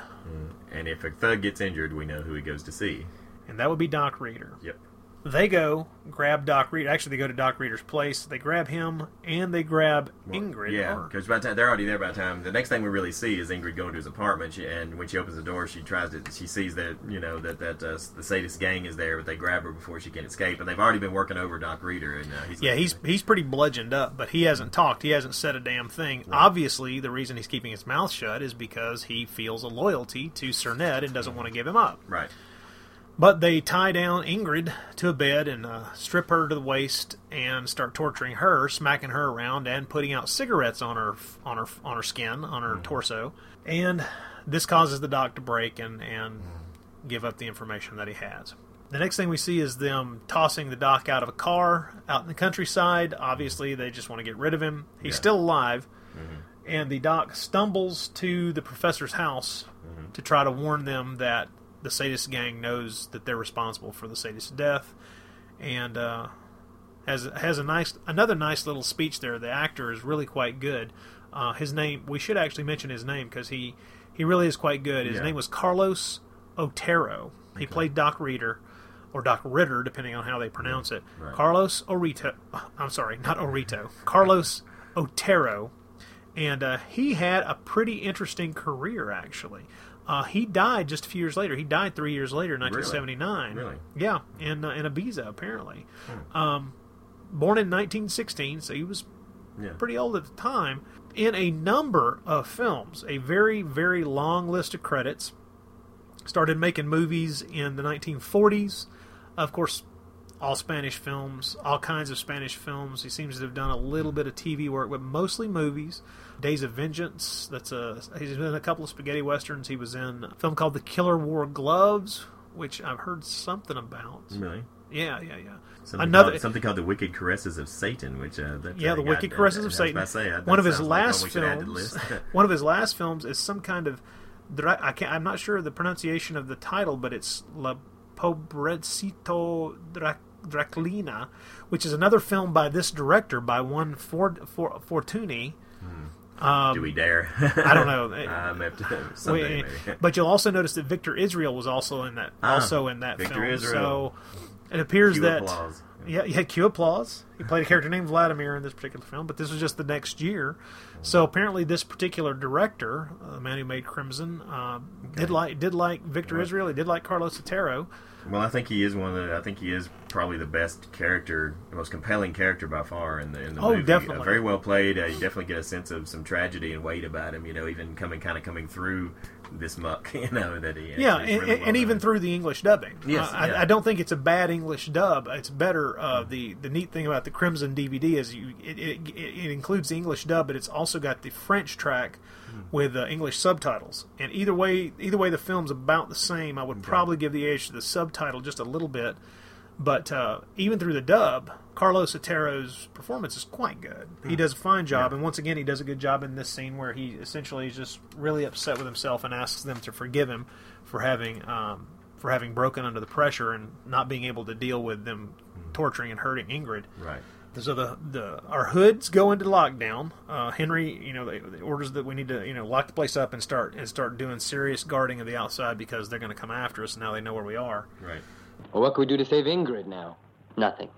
And if a thug gets injured, we know who he goes to see. and that would be doc reader Yep. They go grab doc Reed. actually they go to doc reader's place. They grab him and they grab ingrid. Yeah, because by the time they're already there by the time. The next thing we really see is Ingrid going to his apartment, she, and when she opens the door, she tries to she sees that you know that that uh, the sadist gang is there, but they grab her before she can escape, and they've already been working over Doc Reader, and uh, he's yeah he's he's pretty bludgeoned up but he hasn't talked. He hasn't said a damn thing. Obviously the reason he's keeping his mouth shut is because he feels a loyalty to Sir Ned and doesn't want to give him up. Right. But they tie down Ingrid to a bed and uh, strip her to the waist and start torturing her, smacking her around and putting out cigarettes on her on her on her skin, on her mm. torso. And this causes the doc to break and and give up the information that he has. The next thing we see is them tossing the doc out of a car out in the countryside. Obviously, they just want to get rid of him. He's Yeah. still alive, mm-hmm. and the doc stumbles to the professor's house mm-hmm. to try to warn them that the sadist gang knows that they're responsible for the sadist's death, and uh, has has a nice another nice little speech there. The actor is really quite good. Uh, his name we should actually mention his name because he he really is quite good. His Yeah. name was Carlos Otero. He played Doc Reader. Or Doc Ritter, depending on how they pronounce it. Right. Carlos Orito. I'm sorry, not Orito. Carlos Otero and uh, he had a pretty interesting career actually. Uh, he died just a few years later. He died three years later, in 1979. Really? Yeah, in uh, in Ibiza apparently. Um, born in 1916, so he was Yeah. pretty old at the time. In a number of films, a very very long list of credits. Started making movies in the 1940s. Of course, all Spanish films, all kinds of Spanish films. He seems to have done a little bit of TV work, but mostly movies. Days of Vengeance. That's a. He's been in a couple of spaghetti westerns. He was in a film called The Killer Wore Gloves, which I've heard something about. Really. Yeah, yeah, yeah. Something Another called, something called the Wicked Caresses of Satan, which uh, that, yeah, uh, the got- Wicked uh, Caresses I of Satan. to say, uh, one of his like last we should add to the films. one of his last films is some kind of. I can't, I'm not sure of the pronunciation of the title, but it's La Pobrecito Dra- Draclina, which is another film by this director, by Juan Ford, For, Fortuny. Do we dare? I don't know. I may have to someday, maybe. but you'll also notice that Victor Israel was also in that. Ah, also in that Victor film. Israel. So it appears Cue that applause. yeah, yeah, cue applause. He played a character named Vladimir in this particular film, but this was just the next year. So apparently, this particular director, the man who made Crimson, uh, did like did like Victor Israel. He did like Carlos Otero. Well, I think he is one of the. I think he is probably the best character, the most compelling character by far in the in the Oh, movie. definitely. Uh, very well played. Uh, you definitely get a sense of some tragedy and weight about him. You know, even coming kind of coming through this muck. You know that he. Yeah, and, really and, well and even through the English dubbing. Yes, Uh, I, yeah. I don't think it's a bad English dub. It's better. Uh, the the neat thing about the Crimson DVD is you it, it, it it includes the English dub, but it's also got the French track with uh, English subtitles. And either way, either way, the film's about the same. I would probably give the age to the subtitle just a little bit. But uh, even through the dub, Carlos Otero's performance is quite good. He does a fine job, and once again, he does a good job in this scene where he essentially is just really upset with himself and asks them to forgive him for having um, for having broken under the pressure and not being able to deal with them torturing and hurting Ingrid. right. So the the our hoods go into lockdown. Uh, Henry, you know, the, the orders that we need to you know lock the place up and start and start doing serious guarding of the outside because they're going to come after us. Now they know where we are. Right. Well, what can we do to save Ingrid now? Nothing.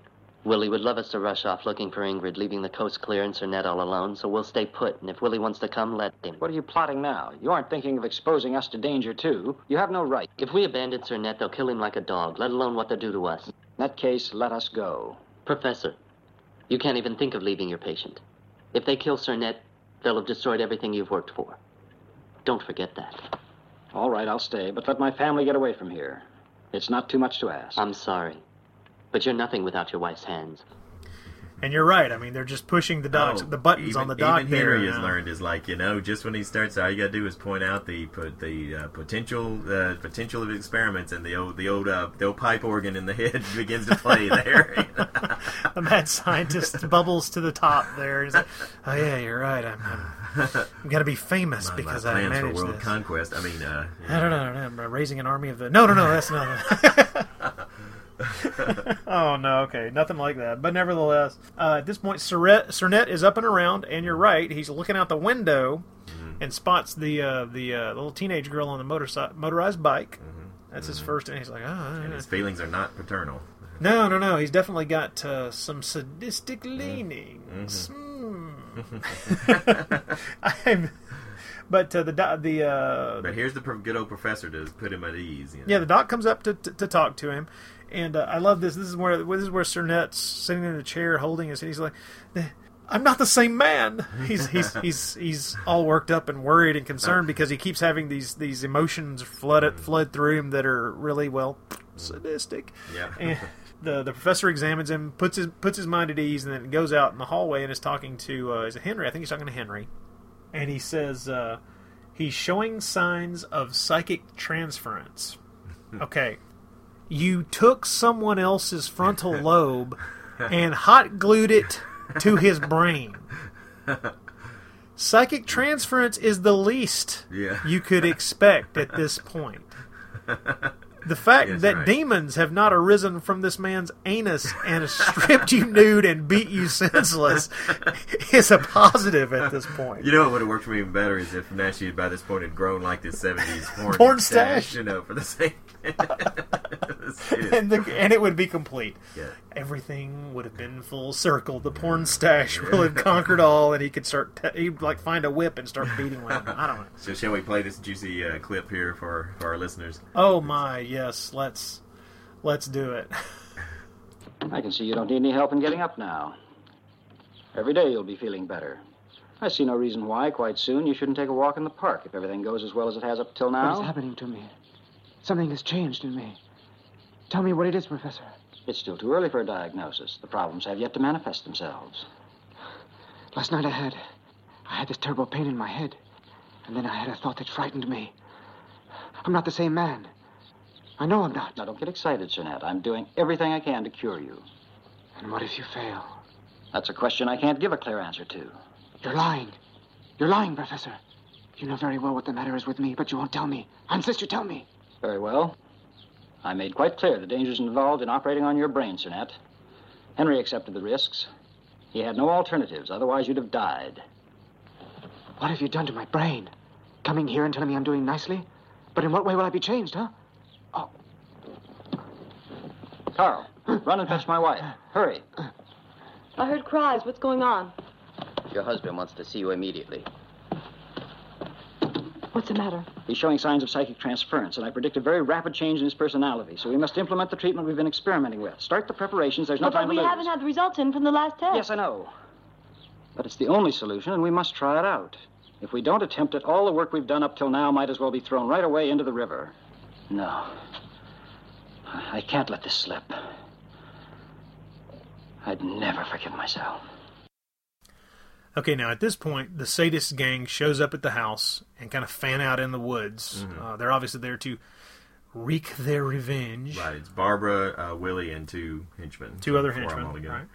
Willie would love us to rush off looking for Ingrid, leaving the coast clear and Cernette all alone, so we'll stay put, and if Willie wants to come, let him. What are you plotting now? You aren't thinking of exposing us to danger, too. You have no right. If we abandon Cernette, they'll kill him like a dog, let alone what they'll do to us. In that case, let us go. Professor, you can't even think of leaving your patient. If they kill Cernette, they'll have destroyed everything you've worked for. Don't forget that. All right, I'll stay, but let my family get away from here. It's not too much to ask. I'm sorry. But you're nothing without your wife's hands. And you're right. I mean, they're just pushing the dots, Oh, the buttons even, on the dock Even there. Has learned is like you know, just when he starts, all you gotta do is point out the put the uh, potential uh, potential of experiments, and the old the old uh, the old pipe organ in the head begins to play there. the mad scientist bubbles to the top there. He's like, "Oh yeah, you're right. I'm, I'm, I'm gonna be famous My- because my I plans for world this." conquest. I mean, uh, I don't know. I don't know. I'm raising an army of the. No, no, no. That's not. oh no. Okay, nothing like that. But nevertheless, uh, at this point, Surret, Cernet is up and around, and you're right. He's looking out the window and spots the uh, the uh, little teenage girl on the motor- motorized bike. That's his first, and he's like, "Oh, and his feelings are not paternal. no, no, no. He's definitely got uh, some sadistic leanings. Hmm. I'm, but uh, the do- the uh, But here's the good old professor to put him at ease. You know? yeah, the doc comes up to, to, to talk to him, and uh, I love this. This is where this is where Cernet's sitting in the chair holding his. He's like, "I'm not the same man." He's he's he's he's all worked up and worried and concerned because he keeps having these these emotions flood it, flood through him that are really well sadistic. Yeah. And the the professor examines him, puts his puts his mind at ease, and then goes out in the hallway and is talking to uh, is it Henry? I think he's talking to Henry, and he says uh, he's showing signs of psychic transference. Okay, you took someone else's frontal lobe and hot glued it to his brain. Psychic transference is the least Yeah. you could expect at this point. The fact Yes, that right. demons have not arisen from this man's anus and stripped you nude and beat you senseless is a positive at this point. You know what would have worked for me even better is if Naschy had by this point had grown like this '70s porn, Porn stash. you know, for the same. And, the, and it would be complete. Yeah. Everything would have been full circle. The porn stash will have conquered all, and he could start. Te- he'd like find a whip and start beating women. I don't know. So shall we play this juicy uh, clip here for for our listeners? Oh my, yes. Let's let's do it. I can see you don't need any help in getting up now. Every day you'll be feeling better. I see no reason why, quite soon, you shouldn't take a walk in the park if everything goes as well as it has up till now. What is happening to me? Something has changed in me. Tell me what it is, Professor. It's still too early for a diagnosis. The problems have yet to manifest themselves. Last night I had. I had this terrible pain in my head. And then I had a thought that frightened me. I'm not the same man. I know I'm not. Now, don't get excited, Sernette. I'm doing everything I can to cure you. And what if you fail? That's a question I can't give a clear answer to. You're lying. You're lying, Professor. You know very well what the matter is with me, but you won't tell me. I insist you tell me. Very well. I made quite clear the dangers involved in operating on your brain, Sernette. Henry accepted the risks. He had no alternatives, otherwise, you'd have died. What have you done to my brain? Coming here and telling me I'm doing nicely? But in what way will I be changed, huh? Oh. Carl, run and fetch my wife. Hurry. I heard cries. What's going on? Your husband wants to see you immediately. What's the matter? He's showing signs of psychic transference, and I predict a very rapid change in his personality, so we must implement the treatment we've been experimenting with. Start the preparations. There's no But, but time we to lose. haven't had the results in from the last test. Yes, I know. But it's the only solution, and we must try it out. If we don't attempt it, all the work we've done up till now might as well be thrown right away into the river. No. I can't let this slip. I'd never forgive myself. Okay, now at this point, the sadist gang shows up at the house and kind of fan out in the woods. Uh, they're obviously there to wreak their revenge. Right, it's Barbara, uh, Willie, and two henchmen. Two other Four of them henchmen. Right.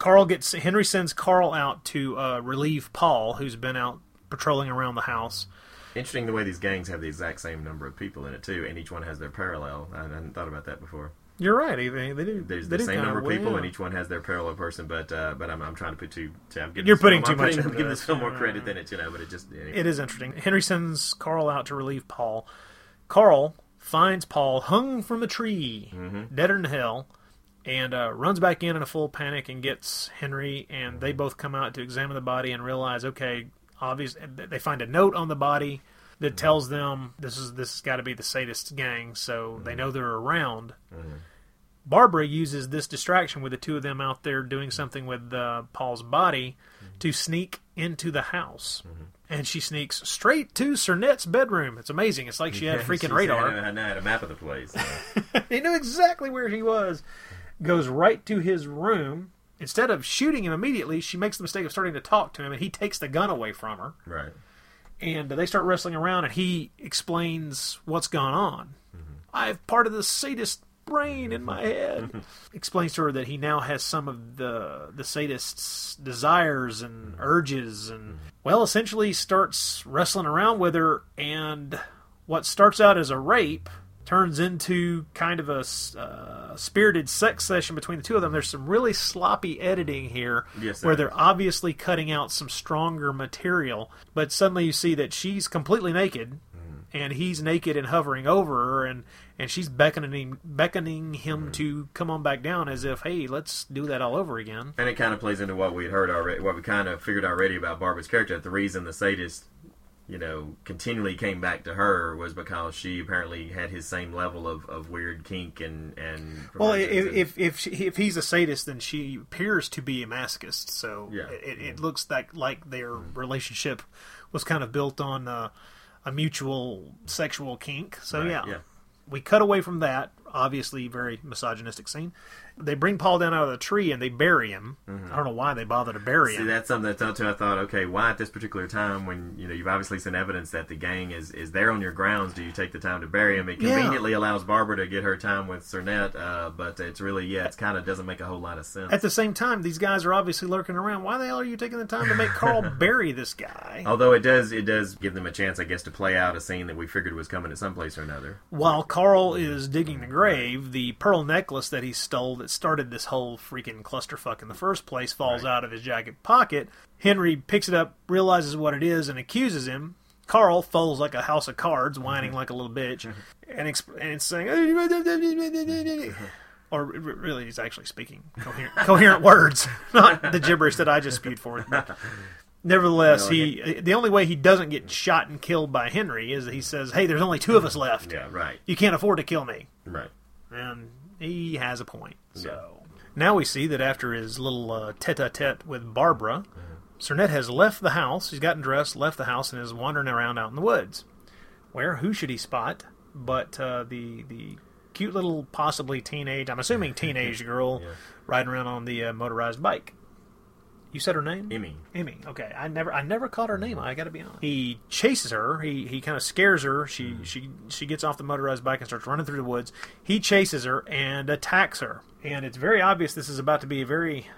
Carl gets Henry sends Carl out to uh, relieve Paul, who's been out patrolling around the house. Interesting the way these gangs have the exact same number of people in it too, and each one has their parallel. I hadn't thought about that before. You're right. They, they do. There's they the do same number of people, out. and each one has their parallel person. But uh, but I'm, I'm trying to put two. I'm giving You're putting film, too I'm much putting, into giving this film more credit than it, you know. But it just anyway. It is interesting. Henry sends Carl out to relieve Paul. Carl finds Paul hung from a tree, Mm-hmm. deader than hell, and uh, runs back in in a full panic and gets Henry. And they both come out to examine the body and realize, okay, obvious. They find a note on the body Mm-hmm. That tells them this is this has got to be the sadist gang, so Mm-hmm. they know they're around. Barbara uses this distraction with the two of them out there doing something with uh, Paul's body to sneak into the house. And she sneaks straight to Cernet's bedroom. It's amazing. It's like she had freaking radar. Had, I had a map of the place. he knew exactly where he was. goes right to his room. Instead of shooting him immediately, she makes the mistake of starting to talk to him, and he takes the gun away from her. Right. And they start wrestling around, and he explains what's gone on. Mm-hmm. I've part of the sadist brain in my head. Explains to her that he now has some of the the sadist's desires and mm-hmm. urges, and mm-hmm. well, essentially starts wrestling around with her. And what starts out as a rape turns into kind of a uh, spirited sex session between the two of them. There's some really sloppy editing here, Yes, where they're obviously cutting out some stronger material, but suddenly you see that she's completely naked and he's naked and hovering over her and and she's beckoning him beckoning him to come on back down as if hey let's do that all over again And it kind of plays into what we'd heard already, what we kind of figured already about Barbara's character. The reason the sadist, you know, continually came back to her was because she apparently had his same level of, of weird kink and and. well if and- if if, she, if he's a sadist then she appears to be a masochist so Yeah. it, it looks like like their relationship was kind of built on uh, a mutual sexual kink so Right, yeah yeah. we cut away from that obviously very misogynistic scene they bring paul down out of the tree and they bury him i don't know why they bother to bury Mm-hmm. See, him that's something that too. I thought, okay, why at this particular time when you know you've obviously seen evidence that the gang is is there on your grounds, do you take the time to bury him? It Yeah. conveniently allows Barbara to get her time with Cernette, uh, but it's really yeah, it's kind of doesn't make a whole lot of sense. At the same time, these guys are obviously lurking around. Why the hell are you taking the time to make Carl bury this guy? Although it does it does give them a chance, I guess, to play out a scene that we figured was coming at some place or another. While Carl is digging the grave, the pearl necklace that he stole that started this whole freaking clusterfuck in the first place falls out of his jacket pocket. Henry picks it up, realizes what it is, and accuses him. Carl folds like a house of cards, whining mm-hmm. like a little bitch, mm-hmm. and, exp- and saying, or really, he's actually speaking coherent, coherent words, not the gibberish that I just spewed forth. But nevertheless, No, he uh, the only way he doesn't get shot and killed by Henry is that he says, "Hey, there's only two of us mm-hmm. left. Yeah, right, You can't afford to kill me." right. And he has a point. So now we see that after his little uh, tete-a-tete with Barbara, Cernette has left the house. He's gotten dressed, left the house, and is wandering around out in the woods. Where who should he spot but uh, the the cute little possibly teenage, I'm assuming teenage girl riding around on the uh, motorized bike. You said her name? Emmy. Emmy. Okay, I never I never caught her name. Mm-hmm. I got to be honest. He chases her. He he kind of scares her. She mm-hmm. she she gets off the motorized bike and starts running through the woods. He chases her and attacks her. And it's very obvious this is about to be a very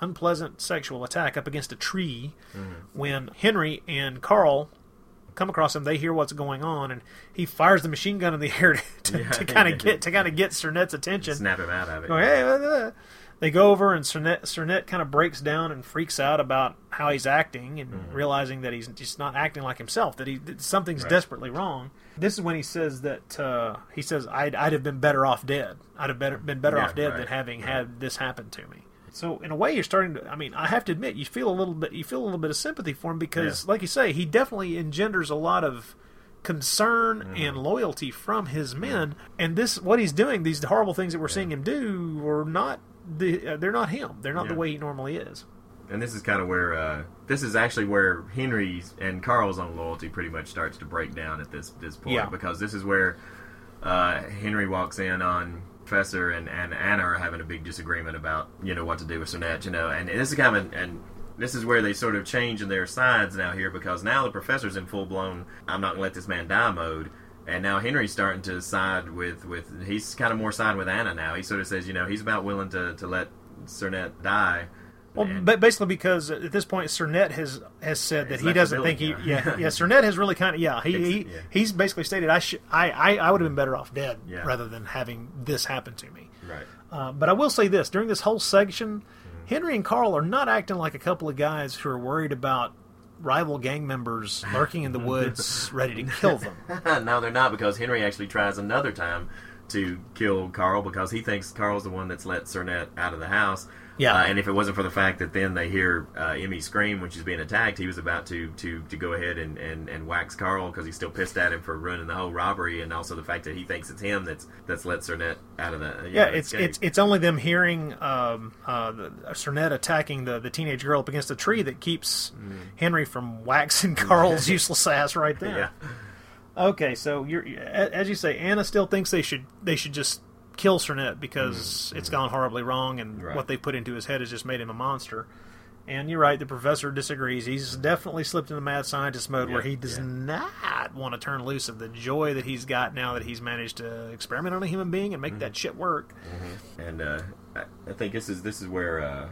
unpleasant sexual attack up against a tree mm-hmm. when Henry and Carl come across him they hear what's going on and he fires the machine gun in the air to, Yeah. to kind of get to kind of get Cernette's attention Snap him out of it. Going, hey, blah, blah, blah. They go over and Cernette, Cernette kind of breaks down and freaks out about how he's acting and realizing that he's just not acting like himself, that he that something's Right. desperately wrong. This is when he says that uh, he says I'd, I'd have been better off dead. I'd have better, been better Yeah, off dead right, than having right. had this happen to me. So in a way, you're starting to. I mean, I have to admit, you feel a little bit. You feel a little bit of sympathy for him because, Yeah. like you say, he definitely engenders a lot of concern Mm-hmm. and loyalty from his men. And this, what he's doing, these horrible things that we're seeing him do, are not. The, uh, they're not him. They're not the way he normally is. And this is kind of where uh, this is actually where Henry's and Carl's own loyalty pretty much starts to break down at this this point Yeah. because this is where uh, Henry walks in on Professor and, and Anna are having a big disagreement about you know what to do with Sonette, you know, and this is kind of and this is where they sort of change in their sides now here because now the professor's in full blown I'm not gonna let this man die mode. And now Henry's starting to side with, with he's kind of more side with Anna now. He sort of says, you know, he's about willing to, to let Cernette die. Well, And- but basically because at this point, Cernette has has said that he doesn't think he. Yeah, yeah. Cernette has really kind of yeah. He, he yeah. he's basically stated I should I I, I would have been better off dead Yeah. rather than having this happen to me. Right. Uh, but I will say this: during this whole section, Henry and Carl are not acting like a couple of guys who are worried about rival gang members lurking in the woods, ready to kill them. no, they're not because Henry actually tries another time to kill Carl because he thinks Carl's the one that's let Cernette out of the house. Yeah. Uh, and if it wasn't for the fact that then they hear uh, Emmy scream when she's being attacked, he was about to to, to go ahead and, and, and wax Carl because he's still pissed at him for ruining the whole robbery, and also the fact that he thinks it's him that's that's let Cernette out of the. Yeah, know, it's escape. it's it's only them hearing um, uh, the, Cernette attacking the, the teenage girl up against the tree that keeps Henry from waxing Carl's useless ass right there. yeah. Okay, so you're as you say, Anna still thinks they should they should just kill Cernette because it's gone horribly wrong, and Right. what they put into his head has just made him a monster. And you're right, the professor disagrees. He's definitely slipped into mad scientist mode where he does yeah. not want to turn loose of the joy that he's got now that he's managed to experiment on a human being and make Mm-hmm. that shit work. and uh, I, I think this is this is where uh,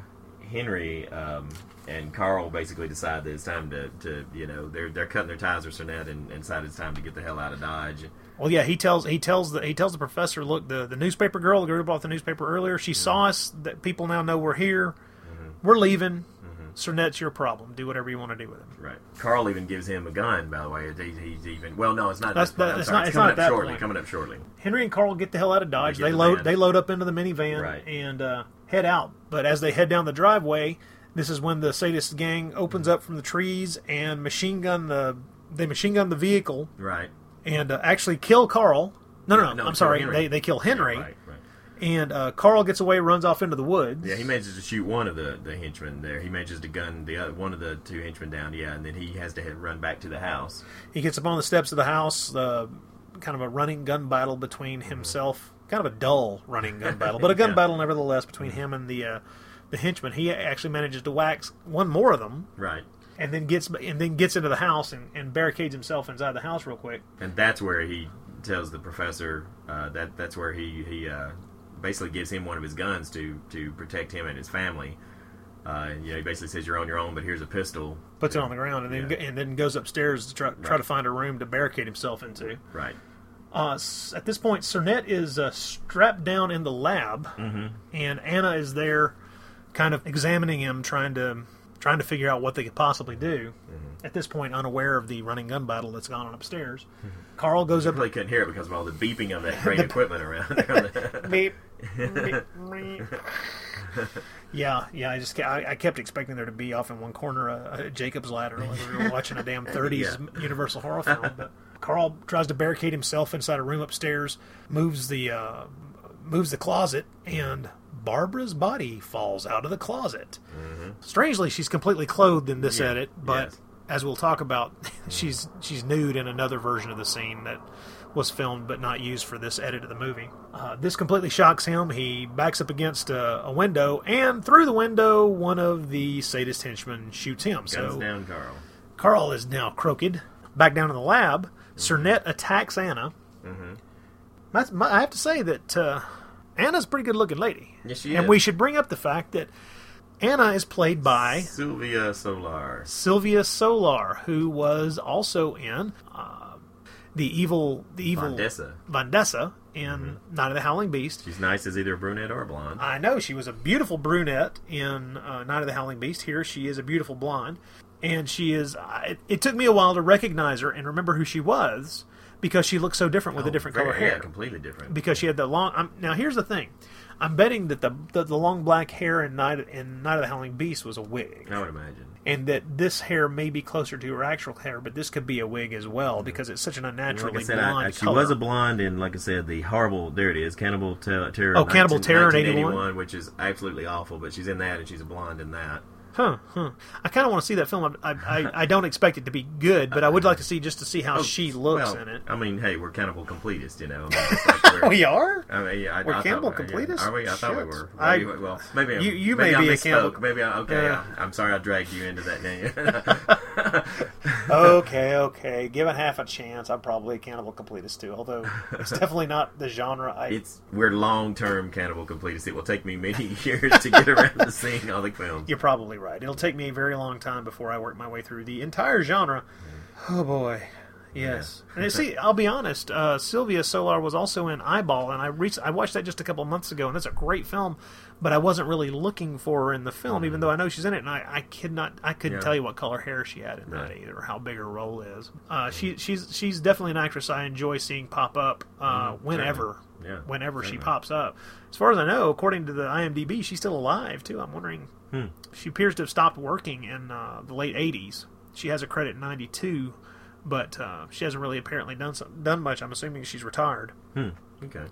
Henry um, and Carl basically decide that it's time to, to you know they're they're cutting their ties with Cernette and, and decide it's time to get the hell out of Dodge. Well, yeah, he tells he tells the he tells the professor, look, the the newspaper girl, the girl who bought the newspaper earlier, she mm-hmm. saw us. That people now know we're here. Mm-hmm. We're leaving. Mm-hmm. Cernette's your problem. Do whatever you want to do with him. Right. Carl even gives him a gun. By the way, he, he's even well. No, it's not. That's- this point. I'm that's sorry, not- It's it's coming not up that shortly. point. Coming up shortly. Henry and Carl get the hell out of Dodge. They They the load van. they load up into the minivan Right. and uh, head out. But as they head down the driveway, this is when the sadist gang opens up from the trees and machine gun the they machine gun the vehicle Right. And uh, actually kill Carl. No, no, no. No, I'm sorry. Henry. They they kill Henry. Yeah, right. Right. And uh, Carl gets away, runs off into the woods. Yeah, he manages to shoot one of the, the henchmen there. He manages to gun the other, one of the two henchmen down. Yeah, and then he has to head, run back to the house. He gets up on the steps of the house. Uh, kind of a running gun battle between himself. Kind of a dull running gun battle, but a gun Yeah. battle nevertheless between him and the uh, the henchman. He actually manages to wax one more of them, Right. And then gets and then gets into the house and, and barricades himself inside the house real quick. and that's where he tells the professor uh, that that's where he he uh, basically gives him one of his guns to to protect him and his family. Uh, you know, he basically says you're on your own, but here's a pistol. Puts it on the ground and then Yeah. and then goes upstairs to try, try to find a room to barricade himself into. Right. Uh, at this point, Cernette is uh, strapped down in the lab, Mm-hmm. and Anna is there, kind of examining him, trying to trying to figure out what they could possibly do. Mm-hmm. At this point, unaware of the running gun battle that's gone on upstairs, Carl goes up. Really couldn't hear it because of all the beeping of that great equipment around. Beep, beep, beep. yeah, yeah. I just I, I kept expecting there to be off in one corner a, a Jacob's ladder, like we were watching a damn '30s Universal horror film. But Carl tries to barricade himself inside a room upstairs, moves the uh, moves the closet, and Barbara's body falls out of the closet. Strangely, she's completely clothed in this Yeah, edit, but yes. as we'll talk about, she's she's nude in another version of the scene that was filmed but not used for this edit of the movie. Uh, this completely shocks him. He backs up against a, a window, and through the window, one of the sadist henchmen shoots him. Guns so down, Carl. Carl is now crooked. Back down in the lab, Cernette attacks Anna. That's- my- I have to say that uh, Anna's a pretty good looking lady. Yes, she and is. we should bring up the fact that Anna is played by Sylvia Solar. Sylvia Solar, who was also in uh, the evil, the evil Vandessa. Vandessa in Night of the Howling Beast. She's nice as either a brunette or blonde. I know she was a beautiful brunette in uh, Night of the Howling Beast. Here she is a beautiful blonde, and she is. I it, it took me a while to recognize her and remember who she was because she looks so different with a oh, different Oh, color hair Yeah, completely different. because she had the long. I'm, now here's the thing, I'm betting that the, the the long black hair in Night in Night of the Howling Beast was a wig, I would imagine. and that this hair may be closer to her actual hair, but this could be a wig as well because it's such an unnaturally Like I said, blonde I, she color. was a blonde in, like I said, the horrible. There it is, Cannibal Terror. Oh, Cannibal Terror in 1981, which is absolutely awful. But she's in that, and she's a blonde in that. Huh, huh. I kind of want to see that film. I, I, I don't expect it to be good, but I would like to see just to see how oh, she looks Oh, well, in it. I mean, hey, we're cannibal completists, you know. I mean, like We are. I mean, yeah, I, We're I cannibal thought, yeah. completists? Are we? I thought we Shit. were. I- Maybe, well, maybe I'm- You- you maybe may I be a cannibal- Maybe I, okay. Yeah. I'm sorry, I dragged you into that. Name. okay, okay. Given half a chance, I'm probably a cannibal completist too. Although it's definitely not the genre I. it's we're long-term cannibal completists. It will take me many years to get around to seeing all the films. You're probably right. It'll take me a very long time before I work my way through the entire genre. Oh boy. Yes. And see, I'll be honest. Uh, Sylvia Solar was also in Eyeball, and I reached, I watched that just a couple months ago, and that's a great film. But I wasn't really looking for her in the film, even though I know she's in it, and I, I could not, I couldn't Yeah. tell you what color hair she had in that either, or how big her role is. Uh, she, she's, she's definitely an actress I enjoy seeing pop up uh, whenever, Yeah, whenever she pops up. As far as I know, according to the IMDb, she's still alive too. I'm wondering. Hmm. She appears to have stopped working in uh, the late '80s. She has a credit in '92, but uh, she hasn't really apparently done some, done much. I'm assuming she's retired. Hmm. Okay.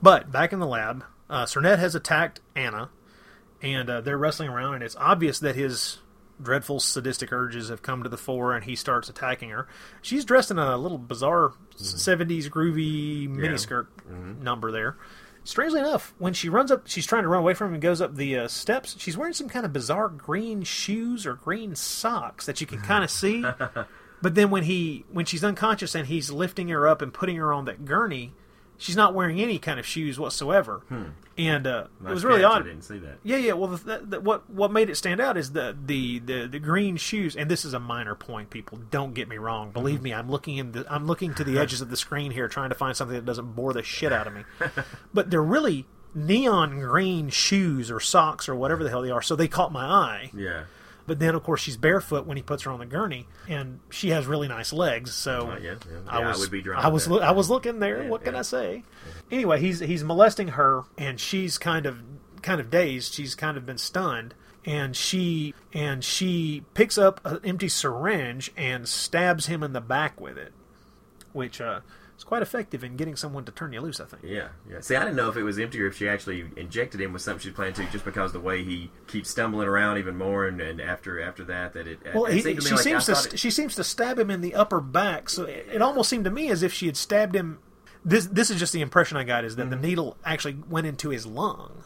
But back in the lab, uh, Cernette has attacked Anna, and uh, they're wrestling around, and it's obvious that his dreadful sadistic urges have come to the fore, and he starts attacking her. She's dressed in a little bizarre '70s groovy miniskirt number there. strangely enough, when she runs up, she's trying to run away from him and goes up the uh, steps. She's wearing some kind of bizarre green shoes or green socks that you can kind of see. But then when he when she's unconscious and he's lifting her up and putting her on that gurney, she's not wearing any kind of shoes whatsoever. And uh, it was really odd. I didn't see that. Yeah, yeah. Well, the, the, what what made it stand out is the, the the the green shoes, and this is a minor point. People, don't get me wrong. Believe me, I'm looking in the I'm looking to the edges of the screen here, trying to find something that doesn't bore the shit out of me. but they're really neon green shoes or socks or whatever the hell they are. So they caught my eye. Yeah. But then, of course, she's barefoot when he puts her on the gurney, and she has really nice legs. So Uh, yeah, yeah. I Yeah, I was, would be drawn I was, loo- I was looking there. What can. I say? Anyway, he's he's molesting her, and she's kind of kind of dazed. She's kind of been stunned, and she and she picks up an empty syringe and stabs him in the back with it, which uh, is quite effective in getting someone to turn you loose. I think. Yeah, yeah. See, I didn't know if it was empty or if she actually injected him with something she planned to, just because the way he keeps stumbling around even more, and, and after after that, that it. Well, it he, seemed she like seems to it- she seems to stab him in the upper back. So it, it almost seemed to me as if she had stabbed him. This this is just the impression I got is that Mm-hmm. the needle actually went into his lung,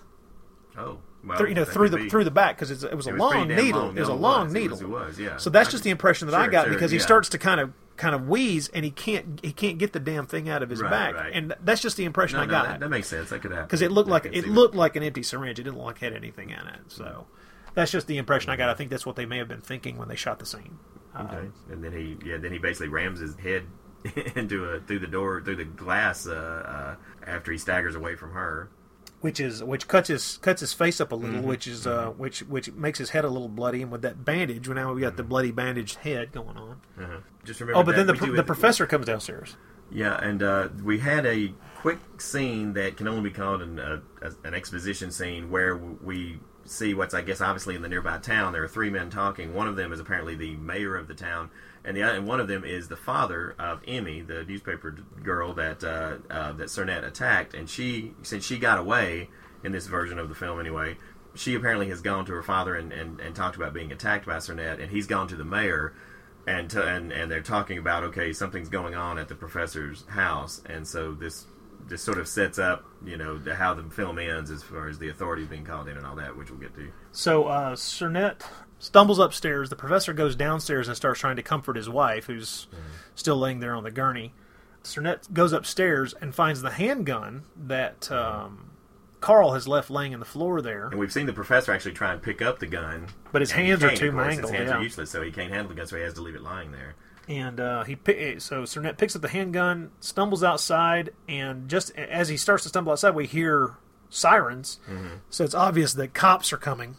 Oh, well, through, you know, through the be- through the back because it was a It was long needle. long. It was a No, it long was. Needle. it was, yeah. So that's I just the impression that I got sure, because he starts to kind of kind of wheeze and he can't he can't get the damn thing out of his Right, back, right. and that's just the impression No, I no, got that, that makes sense. That could happen because it looked I like it looked like an empty syringe. It didn't look like it had anything in it. So that's just the impression I got. I think that's what they may have been thinking when they shot the scene. that. Okay. And then he, yeah, then he basically rams his head into a through the door through the glass uh, uh, after he staggers away from her. Which is which cuts his cuts his face up a little, Mm-hmm. which is uh, which which makes his head a little bloody, and with that bandage, well, now we got the bloody bandaged head going on. Uh-huh. Just remember. Oh, but then the the it- professor comes downstairs. Yeah, and uh, we had a quick scene that can only be called an, uh, an exposition scene where we see what's, I guess, obviously in the nearby town. There are three men talking. One of them is apparently the mayor of the town, and the and one of them is the father of Emmy, the newspaper girl that uh, uh, that Cernette attacked. And she, since she got away in this version of the film anyway, she apparently has gone to her father and, and, and talked about being attacked by Cernette, and he's gone to the mayor and to, and and they're talking about okay something's going on at the professor's house and so this this sort of sets up you know the, how the film ends as far as the authorities being called in and all that which we'll get to So uh, Cernette stumbles upstairs. The professor goes downstairs and starts trying to comfort his wife, who's still laying there on the gurney. Cernette goes upstairs and finds the handgun that um, Carl has left laying in the floor there. and we've seen the professor actually try and pick up the gun But his hands are too mangled, his hands yeah. are useless so he can't handle the gun so he has to leave it lying there and uh, he so Cernette picks up the handgun, stumbles outside, and just as he starts to stumble outside, we hear sirens. So it's obvious that cops are coming.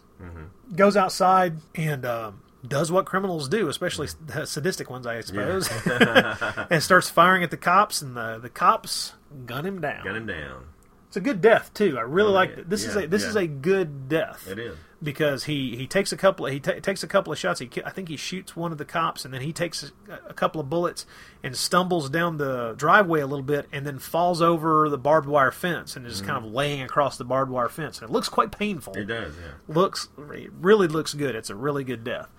Goes outside and um, does what criminals do, especially the sadistic ones, I suppose, and starts firing at the cops. And the the cops gun him down. gun him down It's a good death too. I really Oh, like yeah. it. This is a this yeah. is a good death it is because he, he takes a couple he ta takes a couple of shots. He I think he shoots one of the cops and then he takes a, a couple of bullets and stumbles down the driveway a little bit and then falls over the barbed wire fence and is kind of laying across the barbed wire fence. And it looks quite painful. Mm-hmm. it does yeah Looks it really looks good. It's a really good death.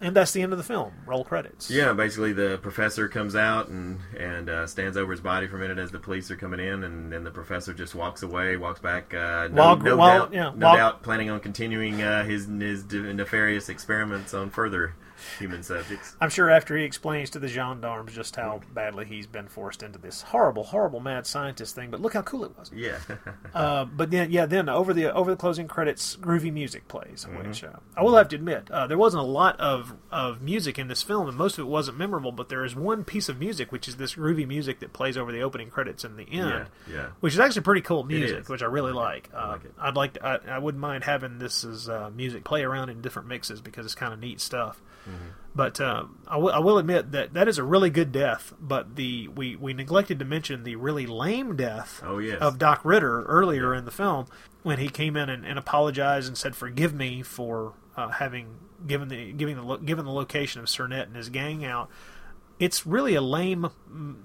And that's the end of the film. Roll credits. Mm-hmm. Yeah, basically the professor comes out and and uh, stands over his body for a minute as the police are coming in, and then the professor just walks away, walks back. Uh, no, no while- doubt, yeah, no while- doubt, planning on continuing uh, his his nefarious experiments on further human subjects. I'm sure after he explains to the gendarmes just how badly he's been forced into this horrible, horrible mad scientist thing, but look how cool it was. Yeah, Uh, but then, yeah, then over the over the closing credits, groovy music plays, Mm-hmm. which uh, I will have to admit uh, there wasn't a lot of of music in this film, and most of it wasn't memorable. But there is one piece of music, which is this groovy music that plays over the opening credits and the end, yeah, yeah. which is actually pretty cool music, which I really like. Uh, like it. I'd like to, I, I wouldn't mind having this as uh, music play around in different mixes because it's kind of neat stuff. Mm-hmm. But uh, I, w- I will admit that that is a really good death. But the we, we neglected to mention the really lame death Oh, yes. of Doc Ritter earlier in the film when he came in and, and apologized and said, "Forgive me for uh, having given the giving the lo- given the location of Cernette and his gang out." It's really a lame,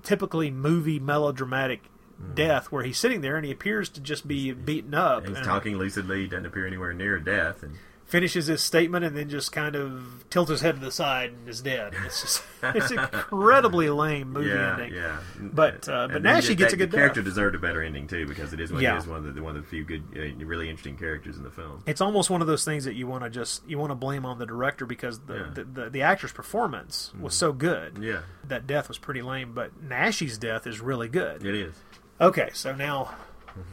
typically movie melodramatic death where he's sitting there and he appears to just be beaten up. He's and- talking lucidly, doesn't appear anywhere near death, and finishes his statement and then just kind of tilts his head to the side and is dead. It's just it's incredibly lame movie yeah, ending. yeah. But uh, but Naschy gets a good the character death. deserved a better ending too because it is one, Yeah. it is one of the one of the few good, uh, really interesting characters in the film. It's almost one of those things that you want to just you want to blame on the director because the Yeah. Mm-hmm. the, the, the actor's performance was so good. Yeah, That death was pretty lame, but Naschy's death is really good. it is. Okay, so now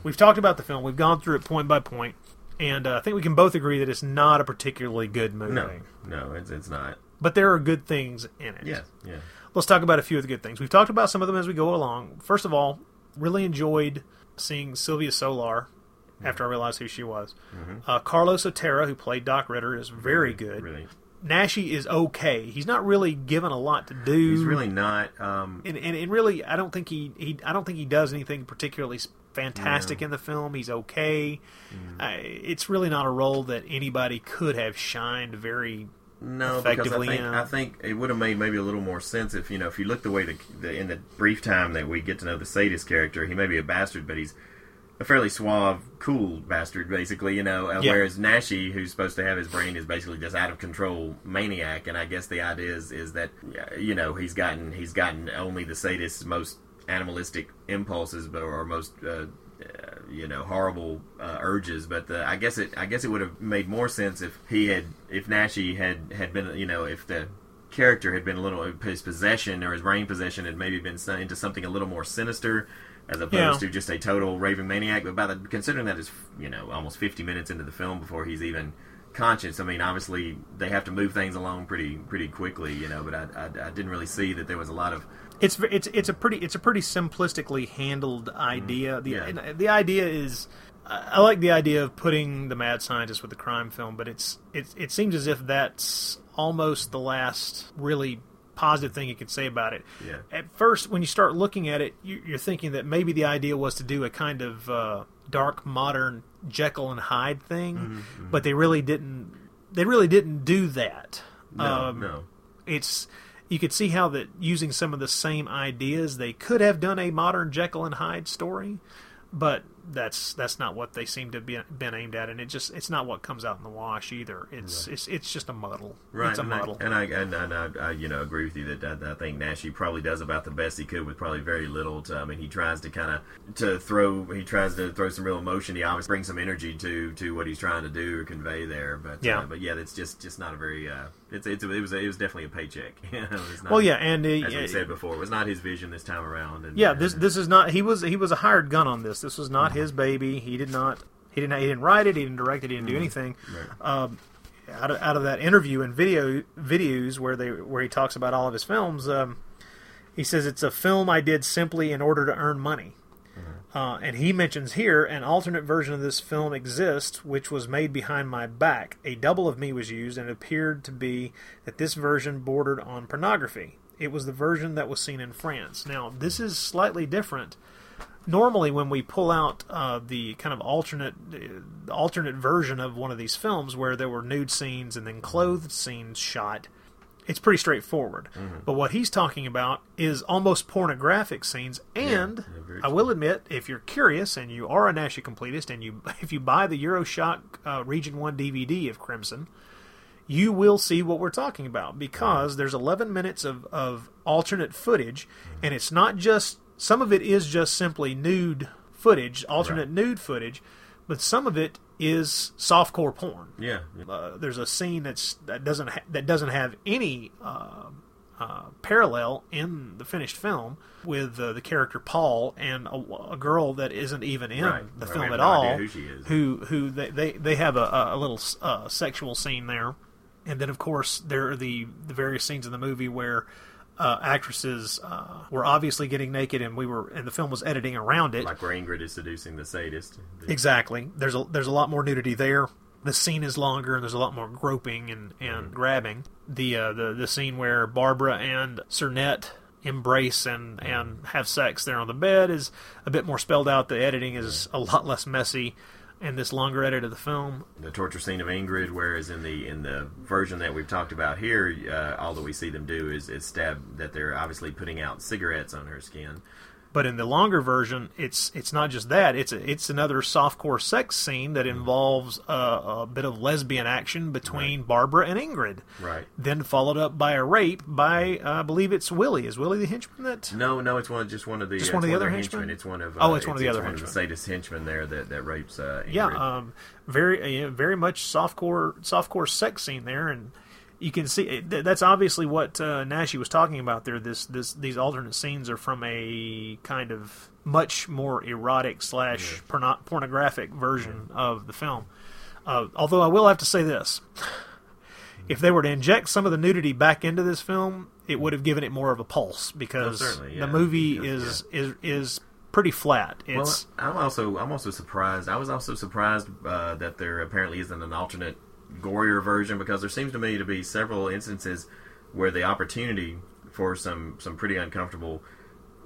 we've talked about the film. We've gone through it point by point, and uh, I think we can both agree that it's not a particularly good movie. No, no, it's it's not. But there are good things in it. Yeah, yeah. Let's talk about a few of the good things. We've talked about some of them as we go along. First of all, really enjoyed seeing Sylvia Solar after I realized who she was. Uh, Carlos Otero, who played Doc Ritter, is very good. Really, Naschy is okay. He's not really given a lot to do. he's really not. Um, and, and, and really, I don't think he, he I don't think he does anything particularly fantastic in the film. He's okay. Mm. Uh, it's really not a role that anybody could have shined very. No, because I effectively think in. I think it would have made maybe a little more sense if you know if you look the way the, the in the brief time that we get to know the sadist character, he may be a bastard, but he's a fairly suave, cool bastard, basically. You know, uh, Yeah. whereas Naschy, who's supposed to have his brain, is basically just out of control maniac. And I guess the idea is is that you know he's gotten he's gotten only the sadist's most animalistic impulses, but or most. Uh, uh, you know horrible uh, urges but the, I guess it I guess it would have made more sense if he had if Naschy had had been you know if the character had been a little his possession or his brain possession had maybe been into something a little more sinister as opposed Yeah. to just a total raving maniac but by the considering that is you know almost 50 minutes into the film before he's even conscious I mean obviously they have to move things along pretty pretty quickly you know but I, I, I didn't really see that there was a lot of It's it's it's a pretty it's a pretty simplistically handled idea. The Mm-hmm. Yeah. and the idea is. I like the idea of putting the mad scientist with the crime film, but it's it it seems as if that's almost the last really positive thing you could say about it. Yeah. At first, when you start looking at it, you, you're thinking that maybe the idea was to do a kind of uh, dark modern Jekyll and Hyde thing, Mm-hmm, but they really didn't. They really didn't do that. no Um, no it's you could see how that using some of the same ideas they could have done a modern Jekyll and Hyde story, but that's that's not what they seem to be been aimed at, and it just it's not what comes out in the wash either. It's it's it's just a muddle. Right, it's a and, muddle. I, and I and, and I, I, you know, agree with you that, that I think Naschy probably does about the best he could with probably very little. To, I mean, he tries to kind of to throw, he tries to throw some real emotion. He obviously brings some energy to to what he's trying to do or convey there. But Yeah. uh, but yeah, it's just just not a very. Uh, it's, it's it was it was definitely a paycheck. You know, it's not, well, yeah, and uh, as we said before, it was not his vision this time around. And, yeah, this this is not he was he was a hired gun on this. This was not his baby. He did not he didn't he didn't write it. He didn't direct it. He didn't do anything. Um, out of out of that interview and video videos where they where he talks about all of his films, um, he says it's a film I did simply in order to earn money. Uh, and he mentions here an alternate version of this film exists, which was made behind my back. A double of me was used, and it appeared to be that this version bordered on pornography. It was the version that was seen in France. Now, this is slightly different. Normally, when we pull out uh, the kind of alternate uh, alternate version of one of these films, where there were nude scenes and then clothed scenes shot, it's pretty straightforward. But what he's talking about is almost pornographic scenes. And yeah, I will admit, if you're curious and you are a Naschy completist, and you if you buy the Euroshock uh, Region One DVD of Crimson, you will see what we're talking about because there's 11 minutes of, of alternate footage, and it's not just some of it is just simply nude footage, alternate nude footage, but some of it is softcore porn yeah, yeah. uh, there's a scene that's that doesn't ha- that doesn't have any uh, uh, parallel in the finished film with uh, the character Paul and a, a girl that isn't even in Right. the Right, film at no all. who she is. Who who they they, they have a, a little uh, sexual scene there, and then of course there are the the various scenes in the movie where. Uh, actresses uh, were obviously getting naked, and we were, and the film was editing around it. Like where Ingrid is seducing the sadist. Exactly. There's a there's a lot more nudity there. The scene is longer, and there's a lot more groping and, and grabbing. The uh, the the scene where Barbara and Cernette embrace and and have sex there on the bed is a bit more spelled out. The editing is a lot less messy, in this longer edit of the film. the torture scene of Ingrid, whereas in the in the version that we've talked about here, uh, all that we see them do is, is stab that they're obviously putting out cigarettes on her skin. But in the longer version, it's it's not just that. It's a, it's another softcore sex scene that involves a, a bit of lesbian action between Barbara and Ingrid. Right. Then followed up by a rape by uh, I believe it's Willie. Is Willie the henchman that? No, no, it's one just one of the Just one of the other their henchmen? It's one of Oh, uh, it's one of the other one henchmen. of the sadist henchmen there that, that rapes. Uh, Yeah, Ingrid. um, very uh, very much softcore softcore sex scene there, and you can see that's obviously what uh, Naschy was talking about there. This this these alternate scenes are from a kind of much more erotic slash porno- pornographic version of the film. Uh, although I will have to say this. If they were to inject some of the nudity back into this film, it would have given it more of a pulse because Oh, certainly, the movie Because, is is is pretty flat. It's well, I'm also I'm also surprised. I was also surprised uh, that there apparently isn't an alternate gorier version because there seems to me to be several instances where the opportunity for some some pretty uncomfortable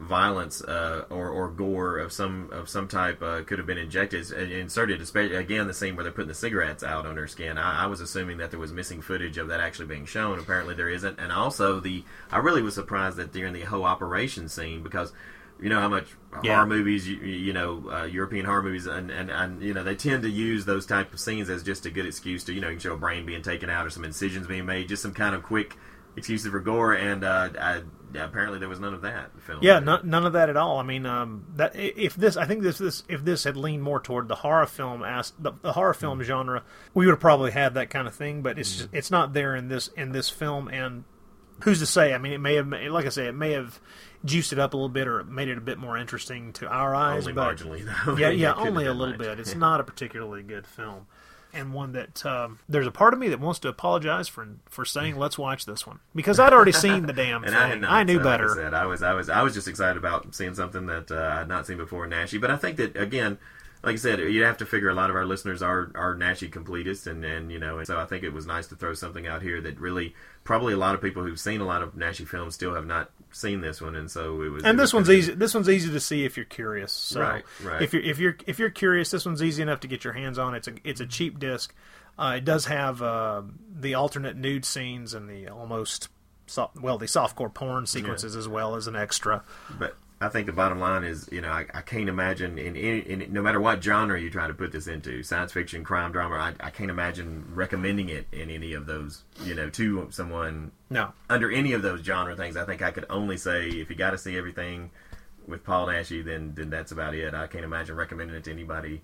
violence uh, or, or gore of some of some type uh, could have been injected inserted. Especially again, the scene where they're putting the cigarettes out on her skin. I, I was assuming that there was missing footage of that actually being shown. Apparently, there isn't. And also, the I really was surprised that during the whole operation scene because you know how much Yeah. horror movies you, you know uh, European horror movies and, and and you know they tend to use those type of scenes as just a good excuse to you know you can show a brain being taken out or some incisions being made just some kind of quick excuses for gore and uh, I, apparently there was none of that film Yeah, none, none of that at all. I mean, um, that if this, I think this, this, if this had leaned more toward the horror film as the, the horror Mm. film genre, we would have probably had that kind of thing. But it's Mm. just, it's not there in this in this film. And who's to say? I mean, it may have, like I say, it may have juiced it up a little bit or made it a bit more interesting to our eyes. only but marginally though yeah, yeah, only a little much. bit. It's not a particularly good film, and one that um, there's a part of me that wants to apologize for for saying let's watch this one because I'd already seen the damn and thing. I not, knew so like better. I, said, I was I was I was just excited about seeing something that uh, I had not seen before in Naschy. But I think that again, like I said, you have to figure a lot of our listeners are are Naschy completists, and and you know, and so I think it was nice to throw something out here that really probably a lot of people who've seen a lot of Naschy films still have not seen this one, and so it was. and it this was one's easy. This one's easy to see if you're curious. So Right, right. if you're if you're if you're curious, this one's easy enough to get your hands on. It's a it's a cheap disc. Uh, it does have uh, the alternate nude scenes and the almost soft, well the softcore porn sequences as well as an extra. But I think the bottom line is, you know, I, I can't imagine in, any in no matter what genre you try to put this into, science fiction, crime, drama, I, I can't imagine recommending it in any of those, you know, to someone No, under any of those genre things. I think I could only say if you got to see everything with Paul Naschy, then then that's about it. I can't imagine recommending it to anybody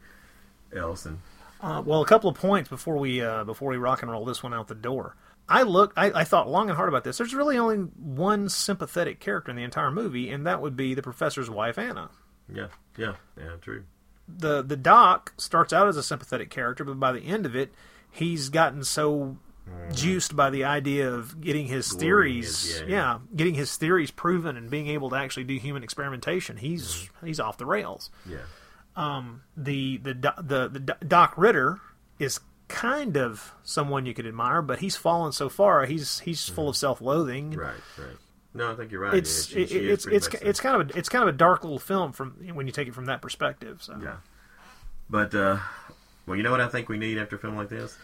else. And Uh, well, a couple of points before we uh, before we rock and roll this one out the door. I looked. I, I thought long and hard about this. There's really only one sympathetic character in the entire movie, and that would be the professor's wife, Anna. yeah, yeah, yeah, true. the The doc starts out as a sympathetic character, but by the end of it, he's gotten so juiced by the idea of getting his Glorying theories, is- yeah, yeah, yeah. getting his theories proven and being able to actually do human experimentation. He's he's off the rails. Yeah, Um. the the the the Doc Ritter is kind of someone you could admire, but he's fallen so far. He's he's full of self loathing. right, right. No, I think you're right. It's Yeah, she- it, she it's it's it's kind of a, it's kind of a dark little film from when you take it from that perspective. So Yeah. But, uh, well, you know what I think we need after a film like this?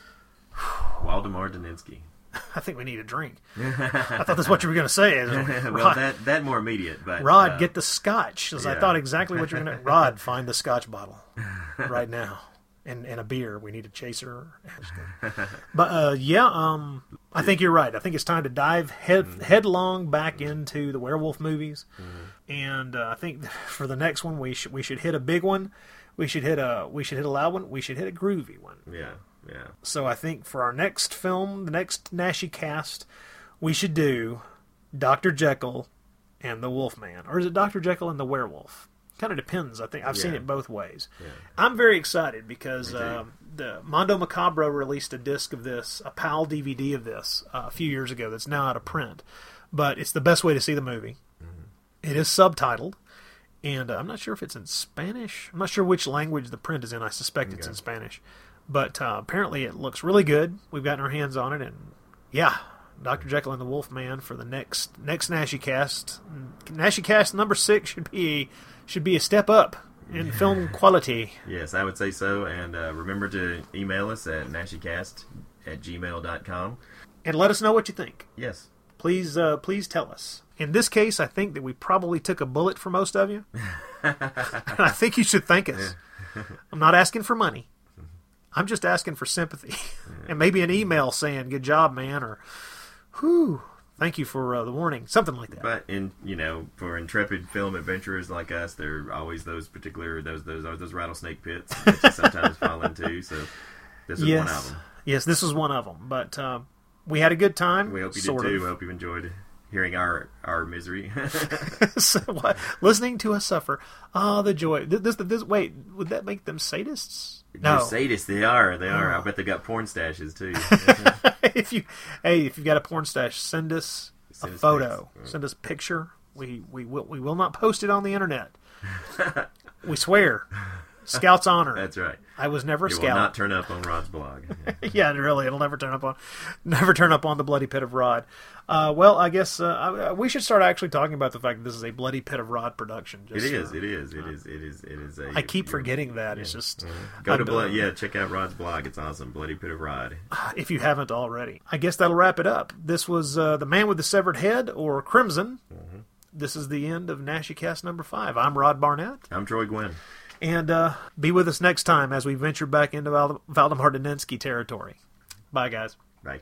Waldemar Daninsky. I think we need a drink. I thought that's what you were going to say. well, Rod, that that more immediate, but Rod uh, get the scotch. 'cause I yeah. thought exactly what you were going to. Rod, find the scotch bottle right now, and and a beer. We need a chaser. But uh, yeah, um, I think you're right. I think it's time to dive head Mm-hmm. headlong back into the werewolf movies, and uh, I think for the next one we should we should hit a big one. We should hit a we should hit a loud one. We should hit a groovy one. yeah, yeah. So I think for our next film, the next Naschy cast, we should do Dr. Jekyll and the Wolfman. Or is it Dr. Jekyll and the Werewolf? Kind of depends. I think I've seen it both ways. I'm very excited because um, the Mondo Macabro released a disc of this, a PAL DVD of this, uh, a few years ago. That's now out of print, but it's the best way to see the movie. Mm-hmm. It is subtitled, and uh, I'm not sure if it's in Spanish. I'm not sure which language the print is in. I suspect it's in Spanish, but uh, apparently it looks really good. We've gotten our hands on it, and yeah, Dr. Jekyll and the Wolfman for the next next. Naschy cast number six should be should be a step up in film quality. Yes, I would say so. And uh, remember to email us at naschycast at gmail.com. And let us know what you think. Yes. Please, uh, please tell us. In this case, I think that we probably took a bullet for most of you. I think you should thank us. I'm not asking for money. I'm just asking for sympathy. and maybe an email saying, good job, man, or, whew, thank you for uh, the warning. Something like that. But in you know, for intrepid film adventurers like us, there are always those particular those those those rattlesnake pits that you sometimes fall into. So this is yes. one of them. Yes, this was one of them. But uh, we had a good time. We hope you did too. of. We hope you enjoyed hearing our our misery. So what- listening to us suffer. Ah, the joy. Th- This, this, wait, would that make them sadists? They're No. sadists. They are. They are. Oh. I bet they got porn stashes too. if you, hey, if you've got a porn stash, send us Send a us photo. pics. Send us a picture. We we will we will not post it on the internet. we swear. Scout's honor. That's right. I was never a scout. It will not turn up on Rod's blog. yeah, really, it'll never turn up on, never turn up on the bloody pit of Rod. Uh, well, I guess uh, I- we should start actually talking about the fact that this is a bloody pit of Rod production. It is. uh, It is. It is. It is. It is. A, I keep forgetting that. It's just Go to I'm, blood. uh, Yeah, check out Rod's blog. It's awesome. Bloody Pit of Rod. if you haven't already. I guess that'll wrap it up. This was uh, the man with the severed head, or Crimson. This is the end of Naschycast number five. I'm Rod Barnett, I'm Troy Guinn. and uh, be with us next time as we venture back into Val- Valdemar Daninsky territory. Bye, guys. Bye.